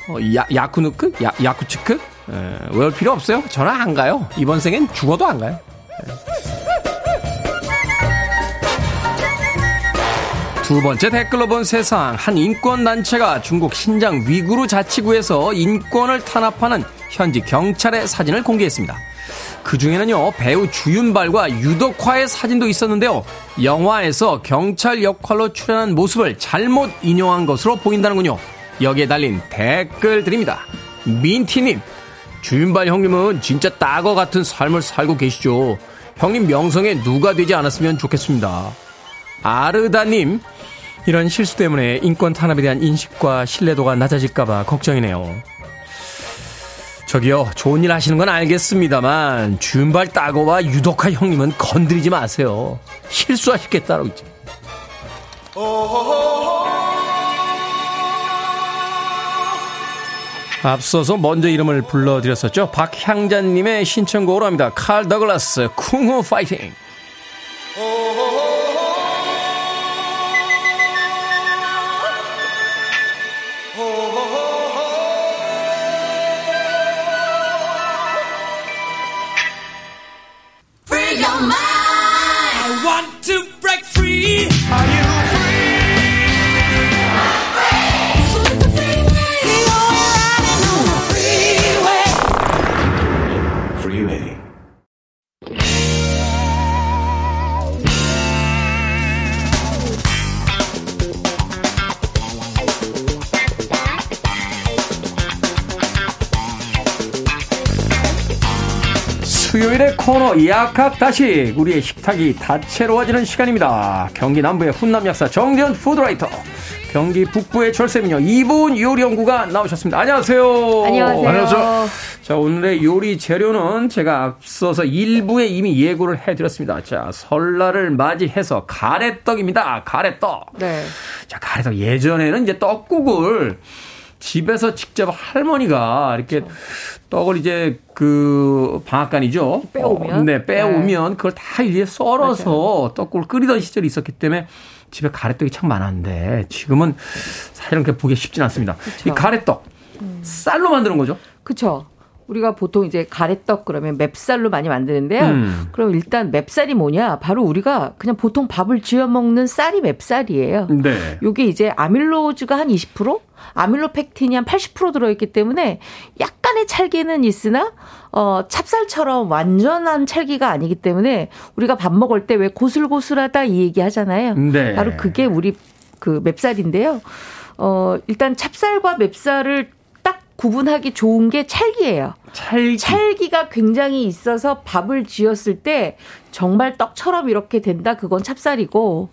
어, 야, 야쿠누크? 야, 야쿠츠크? 에, 외울 필요 없어요. 저는 안 가요. 이번 생엔 죽어도 안 가요. 두 번째 댓글로 본 세상 한 인권 단체가 중국 신장 위구르 자치구에서 인권을 탄압하는 현지 경찰의 사진을 공개했습니다. 그 중에는요 배우 주윤발과 유덕화의 사진도 있었는데요. 영화에서 경찰 역할로 출연한 모습을 잘못 인용한 것으로 보인다는군요. 여기에 달린 댓글 드립니다. 민티님 주윤발 형님은 진짜 따거 같은 삶을 살고 계시죠. 형님 명성에 누가 되지 않았으면 좋겠습니다 아르다님 이런 실수 때문에 인권 탄압에 대한 인식과 신뢰도가 낮아질까봐 걱정이네요. 저기요, 좋은 일 하시는 건 알겠습니다만, 준발 따고와 유독화 형님은 건드리지 마세요. 실수하시겠다라고 있지. 앞서서 먼저 이름을 불러드렸었죠. 박향자님의 신청곡으로 합니다. 칼 더글라스, 쿵후 파이팅! 수요일 코너 약학다시 우리의 식탁이 다채로워지는 시간입니다. 경기 남부의 훈남 약사 정재현 푸드라이터 경기 북부의 철새민요 이분 요리 연구가 나오셨습니다. 안녕하세요. 안녕하세요. 안녕하세요. 자 오늘의 요리 재료는 제가 앞서서 일부에 이미 예고를 해드렸습니다. 자 설날을 맞이해서 가래떡입니다. 가래떡. 네. 자 가래떡 예전에는 이제 떡국을 집에서 직접 할머니가 이렇게 그렇죠. 떡을 이제 그 방앗간이죠. 빼오면. 어, 네, 빼오면 네. 그걸 다 이제 썰어서. 떡국을 끓이던 시절이 있었기 때문에 집에 가래떡이 참 많았는데 지금은 사실은 그렇게 보기 쉽진 않습니다. 그쵸. 이 가래떡 음. 쌀로 만드는 거죠? 그렇죠. 우리가 보통 이제 가래떡 그러면 맵쌀로 많이 만드는데요. 음. 그럼 일단 맵쌀이 뭐냐? 바로 우리가 그냥 보통 밥을 지어 먹는 쌀이 맵쌀이에요. 네. 요게 이제 아밀로즈가 한 20%, 아밀로펙틴이 한 80% 들어있기 때문에 약간의 찰기는 있으나 어 찹쌀처럼 완전한 찰기가 아니기 때문에 우리가 밥 먹을 때 왜 고슬고슬하다 이 얘기 하잖아요. 네. 바로 그게 우리 그 맵쌀인데요. 어 일단 찹쌀과 맵쌀을 구분하기 좋은 게 찰기예요. 찰기. 찰기가 굉장히 있어서 밥을 지었을 때 정말 떡처럼 이렇게 된다. 그건 찹쌀이고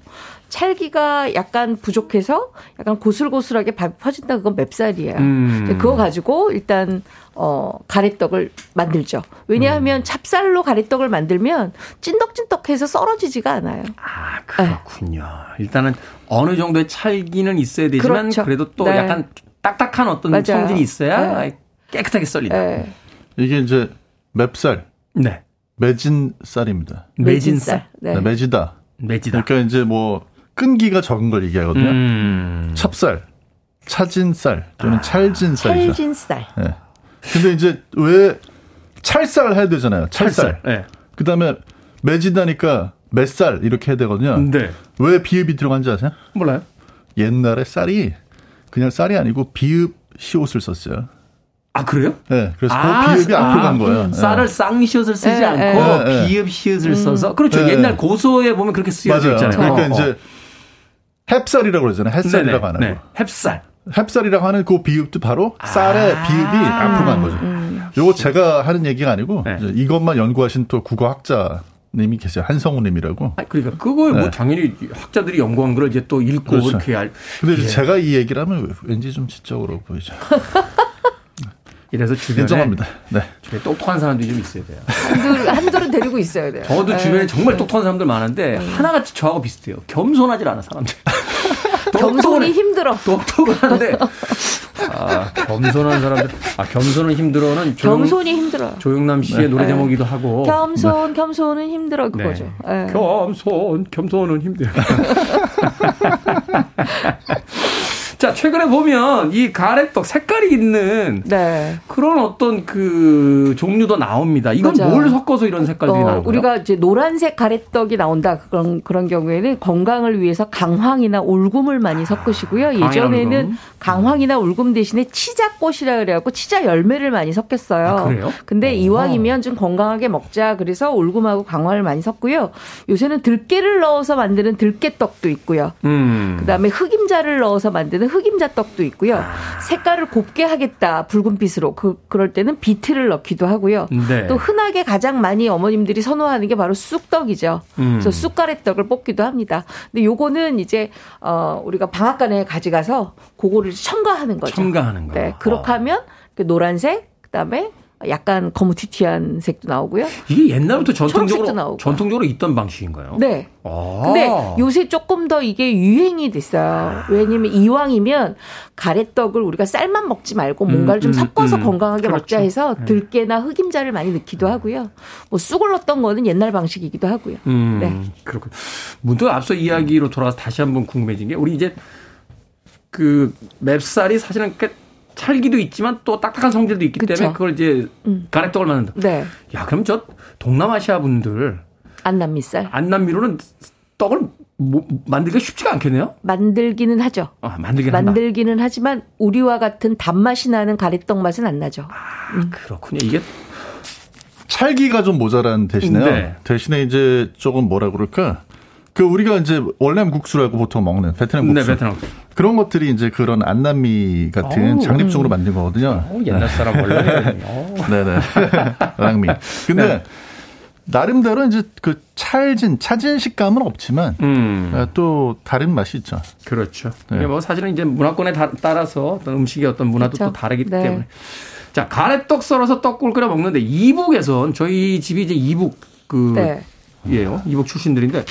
찰기가 약간 부족해서 약간 고슬고슬하게 밥이 퍼진다. 그건 맵쌀이에요. 음. 그거 가지고 일단 어 가래떡을 만들죠. 왜냐하면 음. 찹쌀로 가래떡을 만들면 찐덕찐덕해서 썰어지지가 않아요. 아 그렇군요. 네. 일단은 어느 정도의 찰기는 있어야 되지만 그렇죠. 그래도 또 네. 약간 딱딱한 어떤 맞아요. 성질이 있어야 네. 깨끗하게 썰린다. 네. 이게 이제 맵쌀. 네. 매진 쌀입니다. 매진 쌀. 네. 네. 매지다. 매지다. 그러니까 이제 뭐 끈기가 적은 걸 얘기하거든요. 음. 찹쌀, 차진 쌀 또는 아. 찰진 쌀이죠. 찰진 쌀. 네. 근데 이제 왜 찰쌀 해야 되잖아요. 찰쌀. 찰쌀. 네. 그다음에 매지다니까 맷쌀 이렇게 해야 되거든요. 네. 왜 비읍이 들어간지 아세요? 몰라요. 옛날에 쌀이 그냥 쌀이 아니고 비읍 시옷을 썼어요. 아 그래요? 네, 그래서 그 아, 그 비읍이 아, 앞으로 간 거예요. 쌀을 네. 쌍시옷을 쓰지 네, 않고 네, 비읍 시옷을 음. 써서 그렇죠. 네. 옛날 고소에 보면 그렇게 쓰여져 있잖아요. 그러니까 어, 이제 햅쌀이라고 그러잖아요. 햇살이라고 하는 네. 거. 햅쌀. 햅쌀이라고 하는 그 비읍도 바로 쌀의 아~ 비읍이 앞으로 간 거죠. 음. 요거 제가 하는 얘기가 아니고 네. 이것만 연구하신 또 국어학자 님이 계세요. 한성우 님이라고. 아, 그러니까 그걸 뭐 네. 뭐 당연히 학자들이 연구한 걸 이제 또 읽고 그렇죠. 이렇게 알. 근데 예. 제가 이 얘기를 하면 왠지 좀 지적으로 보이죠. [laughs] 이래서 주변에 인정합니다. 네. 주변에 똑똑한 사람들이 좀 있어야 돼요. 한둘 한둘은 데리고 있어야 돼요. 저도 네. 주변에 정말 똑똑한 사람들 많은데 음. 하나같이 저하고 비슷해요. 겸손하지 않아 사람들. [laughs] 겸손이 힘들어. 똑똑한데 [laughs] 아, 겸손한 사람들. 아, 겸손은 힘들어는 조용, 겸손이 힘들어. 조영남 씨의 네. 노래 제목이기도 하고. 겸손, 네. 겸손은 힘들어 그거죠. 네. 네. 겸손, 겸손은 힘들어. [laughs] 자, 최근에 보면 이 가래떡 색깔이 있는 네. 그런 어떤 그 종류도 나옵니다. 이건 맞아요. 뭘 섞어서 이런 색깔들이 어, 나오는 거예요? 우리가 이제 노란색 가래떡이 나온다. 그런 그런 경우에는 건강을 위해서 강황이나 울금을 많이 섞으시고요. 아, 예전에는 강황이나 울금 대신에 치자꽃이라 그래 갖고 치자 열매를 많이 섞였어요. 아, 그래요? 근데 어. 이왕이면 좀 건강하게 먹자. 그래서 울금하고 강황을 많이 섞고요. 요새는 들깨를 넣어서 만드는 들깨떡도 있고요. 음. 그다음에 흑임자를 넣어서 만드는 흑임자 떡도 있고요. 아. 색깔을 곱게 하겠다 붉은빛으로 그 그럴 때는 비트를 넣기도 하고요. 네. 또 흔하게 가장 많이 어머님들이 선호하는 게 바로 쑥떡이죠. 음. 그래서 쑥가래떡을 뽑기도 합니다. 근데 요거는 이제 어 우리가 방앗간에 가져가서 그거를 첨가하는 거죠. 첨가하는 거. 네. 그렇게 하면 그 노란색 그다음에 약간 거무튀튀한 색도 나오고요. 이게 옛날부터 전통적으로 전통적으로 있던 방식인가요? 네. 아. 근데 요새 조금 더 이게 유행이 됐어요. 왜냐면 이왕이면 가래떡을 우리가 쌀만 먹지 말고 뭔가를 좀 음, 음, 섞어서 음, 건강하게 그렇죠. 먹자 해서 네. 들깨나 흑임자를 많이 넣기도 하고요. 뭐 쑥을 넣었던 거는 옛날 방식이기도 하고요. 음, 네. 그렇군. 문득 앞서 이야기로 돌아서 다시 한번 궁금해진 게 우리 이제 그 맵쌀이 사실은 찰기도 있지만 또 딱딱한 성질도 있기 그쵸. 때문에 그걸 이제 음. 가래떡을 만든다. 네. 야, 그럼 저 동남아시아 분들 안남미쌀 안남미로는 떡을 뭐, 만들기가 쉽지가 않겠네요. 만들기는 하죠. 아, 만들기는 만들기는 한다. 하지만 우리와 같은 단맛이 나는 가래떡 맛은 안 나죠. 아, 음. 그렇군요. 이게 찰기가 좀 모자란 대신에요. 네. 대신에 이제 조금 뭐라 그럴까? 그 우리가 이제 월남 국수라고 보통 먹는 베트남 네, 국수. 네, 베트남 국수. 그런 것들이 이제 그런 안남미 같은 오, 장립적으로 음. 만든 거거든요. 오, 옛날 사람 원래. 네네. [laughs] 랑미. [laughs] 근데 네. 나름대로 이제 그 찰진, 차진 식감은 없지만 음. 아, 또 다른 맛이 있죠. 그렇죠. 네. 뭐 사실은 이제 문화권에 따라서 어떤 음식의 어떤 문화도 그렇죠. 또 다르기 네. 때문에. 자, 가래떡 썰어서 떡국을 끓여 먹는데 이북에선 저희 집이 이제 이북 그 네. 예요. 이북 출신들인데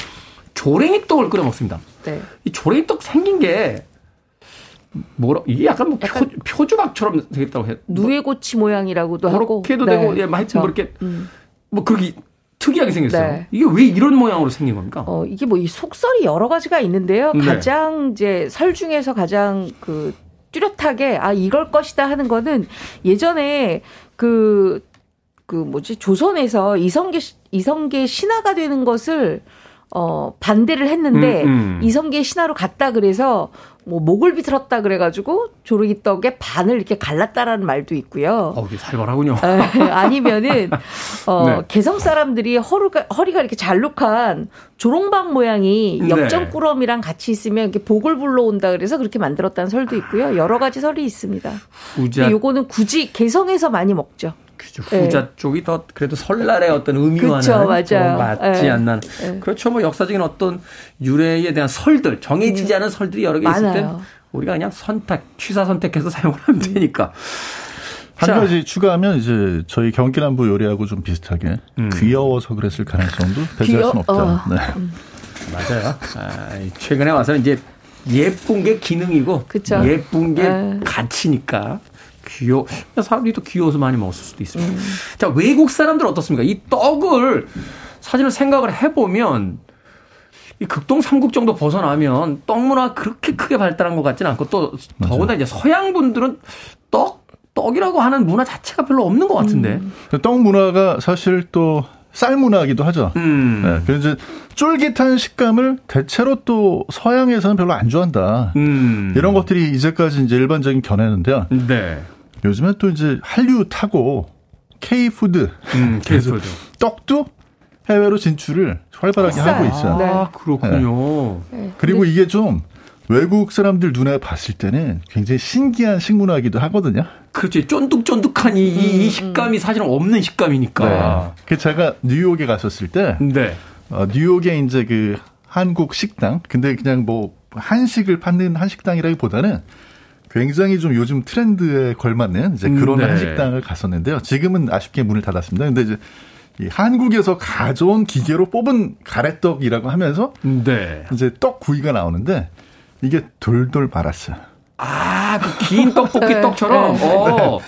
조랭이 떡을 끓여 먹습니다. 네. 이 조랭이 떡 생긴 게 뭐라 이게 약간 뭐 약간 표, 주박처럼 생겼다고 해요. 누에고치 모양이라고도 하고 그렇게도 네. 되고 예, 뭐 하여튼 뭐 이렇게 음. 뭐 그렇게 특이하게 생겼어요. 네. 이게 왜 이런 모양으로 생긴 겁니까? 어, 이게 뭐 이 속설이 여러 가지가 있는데요. 네. 가장 이제 설 중에서 가장 그 뚜렷하게 아 이걸 것이다 하는 거는 예전에 그그 그 뭐지 조선에서 이성계 이성계 신하가 되는 것을 어 반대를 했는데 음, 음. 이성계 신하로 갔다 그래서 뭐 목을 비틀었다 그래가지고 조르기 떡에 반을 이렇게 갈랐다라는 말도 있고요. 어, 이게 살벌하군요. 아니면은 어 [laughs] 네. 개성 사람들이 허리가 허리가 이렇게 잘록한 조롱박 모양이 네. 역전 꾸러미랑 같이 있으면 이렇게 복을 불러온다 그래서 그렇게 만들었다는 설도 있고요. 여러 가지 설이 있습니다. 후자. 요거는 굳이 개성에서 많이 먹죠. 그죠. 후자 네. 쪽이 더 그래도 설날의 어떤 의미와는 그렇죠, 맞지 네. 않는. 네. 그렇죠. 뭐 역사적인 어떤 유래에 대한 설들, 정해지지 음. 않은 설들이 여러 개 있을 때 우리가 그냥 선택, 취사 선택해서 [laughs] 사용을 하면 음. 되니까. 한 자. 가지 추가하면 이제 저희 경기남부 요리하고 좀 비슷하게 음. 귀여워서 그랬을 가능성도 배제할 수는 없다. 어. 네. 음. 맞아요. 아, 최근에 와서 이제 예쁜 게 기능이고 그쵸? 예쁜 게 에. 가치니까 귀여 사람들이 또 귀여워서 많이 먹었을 수도 있습니다. 음. 자 외국 사람들 어떻습니까? 이 떡을 사실은 생각을 해보면 이 극동 삼국 정도 벗어나면 떡 문화 그렇게 크게 발달한 것 같지는 않고 또 더구나 이제 서양 분들은 떡 떡이라고 하는 문화 자체가 별로 없는 것 같은데. 음. 떡 문화가 사실 또 쌀 문화이기도 하죠. 음. 네, 그래서 이제 쫄깃한 식감을 대체로 또 서양에서는 별로 안 좋아한다. 음. 이런 것들이 이제까지 이제 일반적인 견해인데요. 네. 요즘에 또 이제 한류 타고 K푸드. 음, K푸드. 떡도 해외로 진출을 활발하게 하고 있어요. 네. 아, 그렇군요. 네. 그리고 이게 좀 외국 사람들 눈에 봤을 때는 굉장히 신기한 식문화이기도 하거든요. 그렇죠. 쫀득쫀득한 이, 이. 식감이 사실은 없는 식감이니까. 네. 그 제가 뉴욕에 갔었을 때, 네. 어, 뉴욕에 이제 그 한국 식당, 근데 그냥 뭐 한식을 파는 한식당이라기보다는 굉장히 좀 요즘 트렌드에 걸맞는 이제 그런 네. 한식당을 갔었는데요. 지금은 아쉽게 문을 닫았습니다. 근데 이제 이 한국에서 가져온 기계로 뽑은 가래떡이라고 하면서 네. 이제 떡 구이가 나오는데 이게 돌돌 말았어요. 아, 그 긴 떡볶이 네. 떡처럼. 네. 어.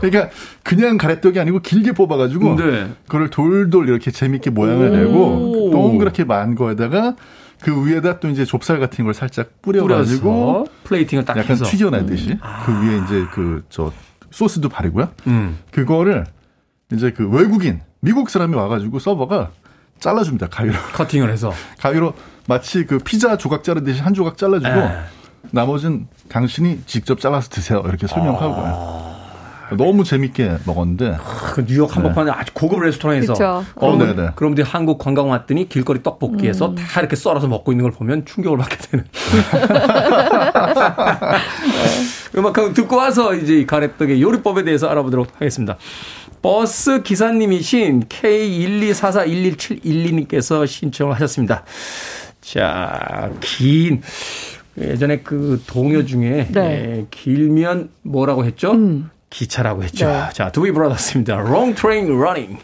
그러니까 그냥 가래떡이 아니고 길게 뽑아가지고 네. 그걸 돌돌 이렇게 재밌게 모양을 내고 동그랗게 만 거에다가 그 위에다 또 이제 좁쌀 같은 걸 살짝 뿌려가지고 플레이팅을 딱 약간 해서. 튀겨내듯이 음. 아. 그 위에 이제 그 저 소스도 바르고요. 음. 그거를 이제 그 외국인 미국 사람이 와가지고 서버가 잘라줍니다 가위로 커팅을 해서 [laughs] 가위로 마치 그 피자 조각 자르듯이 한 조각 잘라주고 에. 나머지는 당신이 직접 잘라서 드세요 이렇게 설명하고요. 아. 너무 재밌게 먹었는데. 아, 그 뉴욕 한복판에 네. 아주 고급 레스토랑에서. 그쵸. 어, 네네. 네. 그럼들 한국 관광 왔더니 길거리 떡볶이에서 음. 다 이렇게 썰어서 먹고 있는 걸 보면 충격을 받게 되는. [laughs] 음악 한 듣고 와서 이제 가래떡의 요리법에 대해서 알아보도록 하겠습니다. 버스 기사님이신 K124411712님께서 신청을 하셨습니다. 자, 긴, 예전에 그 동요 중에 네. 예, 길면 뭐라고 했죠? 음. 기차라고 했죠. 네. 자, 두비 브라더스입니다. Wrong Train Running.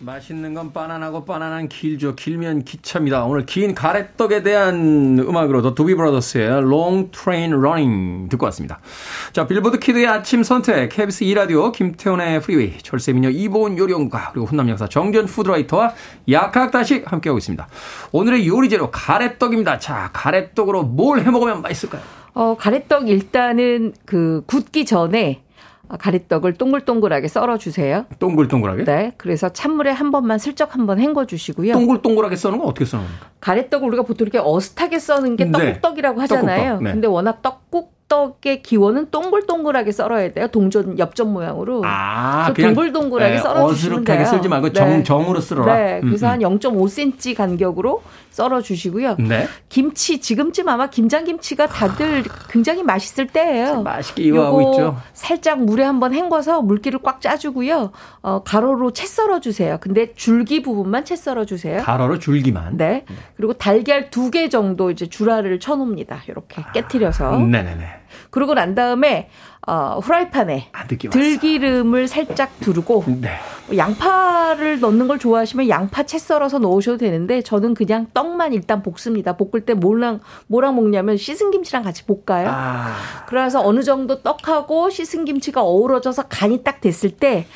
맛있는 건 바나나고 바나나는 길죠. 길면 기차입니다. 오늘 긴 가래떡에 대한 음악으로 The Doobie Brothers의 Long Train Running 듣고 왔습니다. 자, 빌보드 kid의 아침 선택, KBS 2라디오, 김태훈의 Freeway, 절세미녀 이보은 요리연구가, 그리고 훈남 약사 정재훈 food writer와 약학다식 함께하고 있습니다. 오늘의 요리 재료 가래떡입니다. 자, 가래떡으로 뭘 해먹으면 맛있을까요? 어, 가래떡 일단은 그 굳기 전에 가래떡을 동글동글하게 썰어주세요. 동글동글하게? 네. 그래서 찬물에 한 번만 슬쩍 한 번 헹궈 주시고요. 동글동글하게 써는 건 어떻게 써는 겁니까? 가래떡을 우리가 보통 이렇게 어슷하게 써는 게 네. 떡국떡이라고 하잖아요. 떡국떡, 네. 근데 워낙 떡국 떡의 기원은 동글동글하게 썰어야 돼요. 동전 엽전 모양으로. 아, 동글동글하게 네, 썰어 주시면 돼요. 썰지 말고 정, 네. 정으로 썰어라. 네, 그래서 음, 한 0.5cm 간격으로 썰어 주시고요. 네. 김치 지금쯤 아마 김장 김치가 다들 굉장히 맛있을 때예요. 맛있게 이용하고 있죠. 살짝 물에 한번 헹궈서 물기를 꽉 짜주고요. 어, 가로로 채 썰어 주세요. 근데 줄기 부분만 채 썰어 주세요. 가로로 줄기만. 네. 그리고 달걀 두 개 정도 이제 주라를 쳐놓습니다. 이렇게 깨트려서. 아, 네네네. 그러고 난 다음에 어, 후라이팬에 아, 들기름을 살짝 두르고 네. 양파를 넣는 걸 좋아하시면 양파 채 썰어서 넣으셔도 되는데 저는 그냥 떡만 일단 볶습니다. 볶을 때 뭐랑 뭐랑 먹냐면 씻은 김치랑 같이 볶아요. 아. 그래서 어느 정도 떡하고 씻은 김치가 어우러져서 간이 딱 됐을 때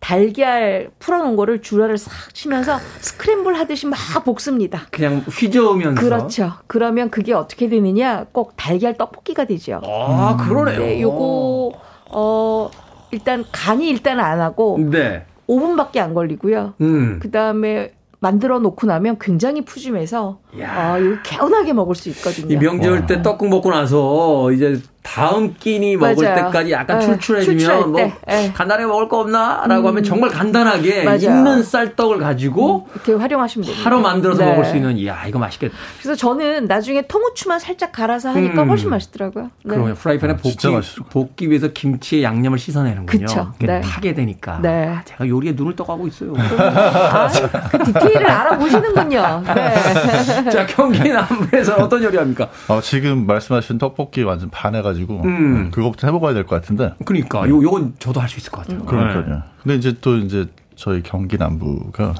달걀 풀어놓은 거를 주라를 싹 치면서 스크램블 하듯이 막 볶습니다. 그냥 휘저으면서. 그렇죠. 그러면 그게 어떻게 되느냐? 꼭 달걀 떡볶이가 되죠. 아, 그러네요. 네, 요거 어 일단 간이 일단 안 하고 네. 5분밖에 안 걸리고요. 음. 그 다음에 만들어 놓고 나면 굉장히 푸짐해서 야. 아, 이거 개운하게 먹을 수 있거든요. 이 명절 때 떡국 먹고 나서 이제 다음 끼니 먹을 맞아요. 때까지 약간 네. 출출해지면 뭐 네. 간단하게 먹을 거 없나라고 음. 하면 정말 간단하게 맞아요. 있는 쌀떡을 가지고 음. 이렇게 활용하시면 됩니다. 하루 만들어서 네. 먹을 수 있는 이야 이거 맛있겠다. 그래서 저는 나중에 통후추만 살짝 갈아서 하니까 음. 훨씬 맛있더라고요. 네. 그러면 프라이팬에 아, 볶기, 볶기 위해서 김치에 양념을 씻어내는군요. 그쵸. 네. 타게 되니까. 네. 아, 제가 요리에 눈을 떠가고 있어요. 아, 그 디테일을 알아보시는군요. 네. [laughs] 자 경기 남부에서 어떤 요리합니까? 어, 지금 말씀하신 떡볶이 완전 반해가 가지고 음. 그거부터 해먹어야 될 것 같은데. 그러니까 요 요건 저도 할 수 있을 것 같아요. 음. 그러니까요. 네. 근데 이제 또 이제 저희 경기 남부가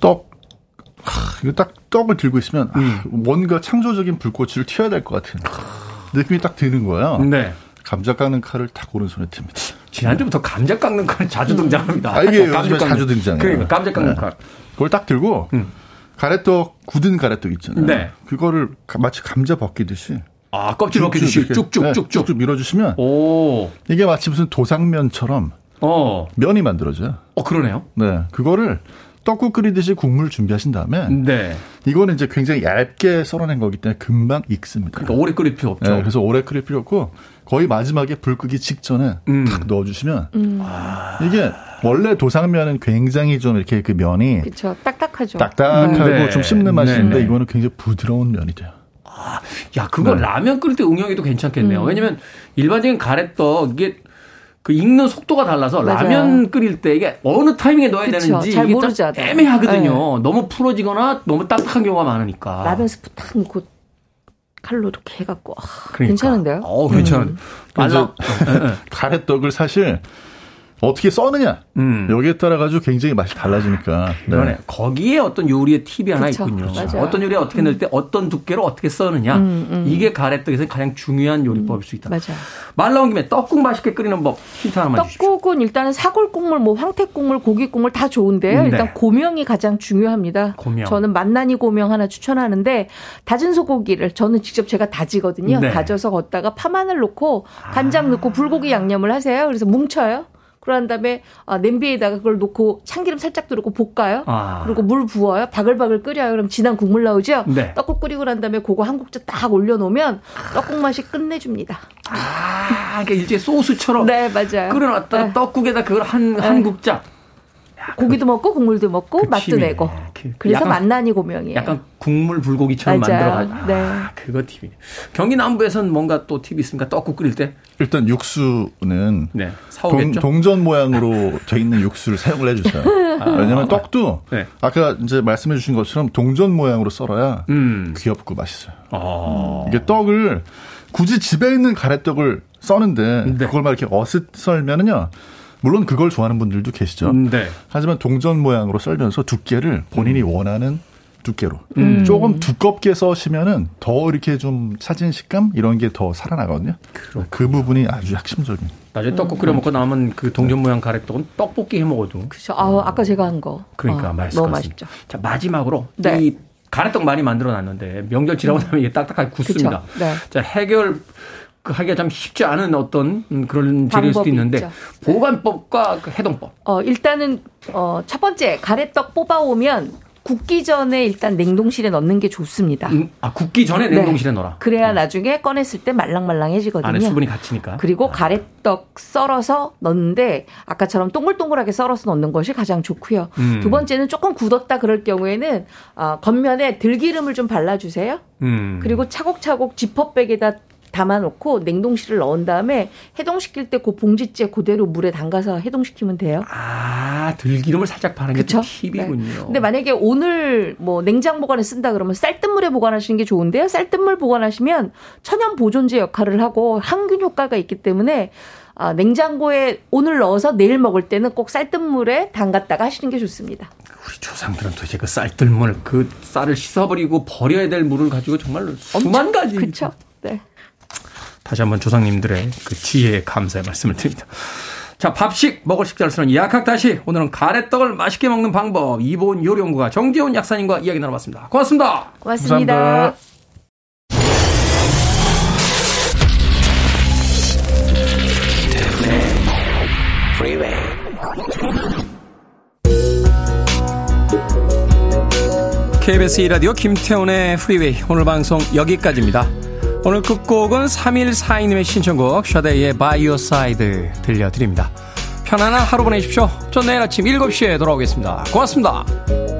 떡 하, 이거 딱 떡을 들고 있으면 음. 아, 뭔가 창조적인 불꽃을 튀어야 될 것 같은 느낌이 딱 드는 거예요. 네. 감자 깎는 칼을 딱 오른손에 틉니다. 지난주부터 감자 깎는 칼 자주 등장합니다. 아, 이게 [laughs] 요즘에 자주 등장해요. 그러니까 감자 깎는 네. 칼. 그걸 딱 들고 음. 가래떡 굳은 가래떡 있잖아요. 네. 그거를 마치 감자 벗기듯이 아, 껍질 벗기듯이 쭉쭉쭉쭉 쭉쭉 네, 밀어주시면 오. 이게 마치 무슨 도상면처럼 어. 면이 만들어져요. 어, 그러네요. 네. 그거를 떡국 끓이듯이 국물 준비하신 다음에 네. 이거는 이제 굉장히 얇게 썰어낸 거기 때문에 금방 익습니다. 그러니까 오래 끓일 필요 없죠. 네, 그래서 오래 끓일 필요 없고 거의 마지막에 불 끄기 직전에 음. 탁 넣어주시면 음. 이게 원래 도상면은 굉장히 좀 이렇게 그 면이 그렇죠 딱딱하죠. 딱딱하고 네. 좀 씹는 맛인데 네. 이거는 굉장히 부드러운 면이 돼요. 아, 야, 그거 네. 라면 끓일 때 응용해도 괜찮겠네요. 음. 왜냐면 일반적인 가래떡 이게 그 익는 속도가 달라서 맞아요. 라면 끓일 때 이게 어느 타이밍에 넣어야 그쵸, 되는지 잘 모르지 애매하거든요. 네. 너무 풀어지거나 너무 딱딱한 경우가 많으니까. 라면 스프 탁 넣고 칼로 이렇게 해갖고 아, 그러니까. 괜찮은데요? 어, 괜찮은. 음. 말라. [laughs] 가래떡을 사실 어떻게 써느냐 음. 여기에 따라 가지고 굉장히 맛이 달라지니까 네. 거기에 어떤 요리의 팁이 하나 그쵸, 있군요. 맞아요. 어떤 요리에 어떻게 넣을 때 어떤 두께로 어떻게 써느냐 음, 음. 이게 가래떡에서 가장 중요한 요리법일 수 있다. 맞아요. 말 나온 김에 떡국 맛있게 끓이는 법 힌트 하나만 떡국은 주십시오. 떡국은 일단은 사골국물, 뭐 황태국물, 고기국물 다 좋은데요. 네. 일단 고명이 가장 중요합니다. 고명. 저는 만나니 고명 하나 추천하는데 다진 소고기를 저는 직접 제가 다지거든요. 네. 다져서 걷다가 파마늘 넣고 간장 넣고 불고기 양념을 하세요. 그래서 뭉쳐요. 그런 다음에 아, 냄비에다가 그걸 놓고 참기름 살짝 두르고 볶아요. 아. 그리고 물 부어요. 바글바글 끓여요. 그럼 진한 국물 나오죠. 네. 떡국 끓이고 난 다음에 그거 한 국자 딱 올려놓으면 떡국 맛이 끝내줍니다. 아, 그러니까 일제 소스처럼 네, 맞아요. 끓여놨다가 네. 떡국에다 그걸 한, 한 네. 국자. 고기도 먹고 국물도 먹고 그 맛도 내고. 그, 그래서 만난이 고명이에요. 약간 국물 불고기처럼 만들어가지고. 네. 아, 그거 팁이. 경기 남부에서는 뭔가 또 팁이 있습니까? 떡국 끓일 때? 일단 육수는 네. 동, 전 모양으로 돼 있는 육수를 사용을 해주세요. [laughs] 아, 왜냐하면 떡도 네. 아까 이제 말씀해 주신 것처럼 동전 모양으로 썰어야 음. 귀엽고 맛있어요. 아. 이게 떡을 굳이 집에 있는 가래떡을 써는데 네. 그걸 막 이렇게 어슷 썰면은요. 물론 그걸 좋아하는 분들도 계시죠. 네. 하지만 동전 모양으로 썰면서 두께를 본인이 음. 원하는 두께로 음. 조금 두껍게 써시면은 더 이렇게 좀 사진 식감 이런 게 더 살아나거든요. 그렇구나. 그 부분이 아주 핵심적인. 나중에 떡국 끓여 먹고 남은 그 동전 모양 가래떡은 떡볶이 해 먹어도. 그렇죠. 아, 아까 제가 한 거. 그러니까 어, 맛있을 너무 맛있죠. 자 마지막으로 네. 이 가래떡 많이 만들어 놨는데 명절 지나고 나면 이게 딱딱하게 굳습니다. 네. 자 해결 그 하기가 참 쉽지 않은 어떤 그런 재료일 수도 있는데 있죠. 보관법과 그 해동법. 어 일단은 어첫 번째 가래떡 뽑아오면 굽기 전에 일단 냉동실에 넣는 게 좋습니다. 음, 아, 굽기 전에 네. 냉동실에 네. 넣어라. 그래야 어. 나중에 꺼냈을 때 말랑말랑해지거든요. 안에 수분이 갇히니까. 그리고 아. 가래떡 썰어서 넣는데 아까처럼 동글동글하게 썰어서 넣는 것이 가장 좋고요. 음. 두 번째는 조금 굳었다 그럴 경우에는 어, 겉면에 들기름을 좀 발라주세요. 음. 그리고 차곡차곡 지퍼백에다 담아놓고 냉동실을 넣은 다음에 해동시킬 때 그 봉지째 그대로 물에 담가서 해동시키면 돼요. 아 들기름을 살짝 바르는 게 팁이군요. 네. 근데 만약에 오늘 뭐 냉장 보관에 쓴다 그러면 쌀뜨물에 보관하시는 게 좋은데요. 쌀뜨물 보관하시면 천연 보존제 역할을 하고 항균 효과가 있기 때문에 아, 냉장고에 오늘 넣어서 내일 먹을 때는 꼭 쌀뜨물에 담갔다가 하시는 게 좋습니다. 우리 조상들은 도대체 그 쌀뜨물, 그 쌀을 씻어버리고 버려야 될 물을 가지고 정말 수만 가지. 그렇죠. 네. 다시 한번 조상님들의 그 지혜에 감사의 말씀을 드립니다. 자, 밥식 먹을 식자를 쓰는 약학 다시 오늘은 가래떡을 맛있게 먹는 방법 이본 요리연구가 정재훈 약사님과 이야기 나눠봤습니다. 고맙습니다. 고맙습니다. 감사합니다. KBS 2라디오 김태훈의 프리웨이 오늘 방송 여기까지입니다. 오늘 끝곡은 3142님의 신청곡 샤데이의 By Your Side 들려드립니다. 편안한 하루 보내십시오. 전 내일 아침 7시에 돌아오겠습니다. 고맙습니다.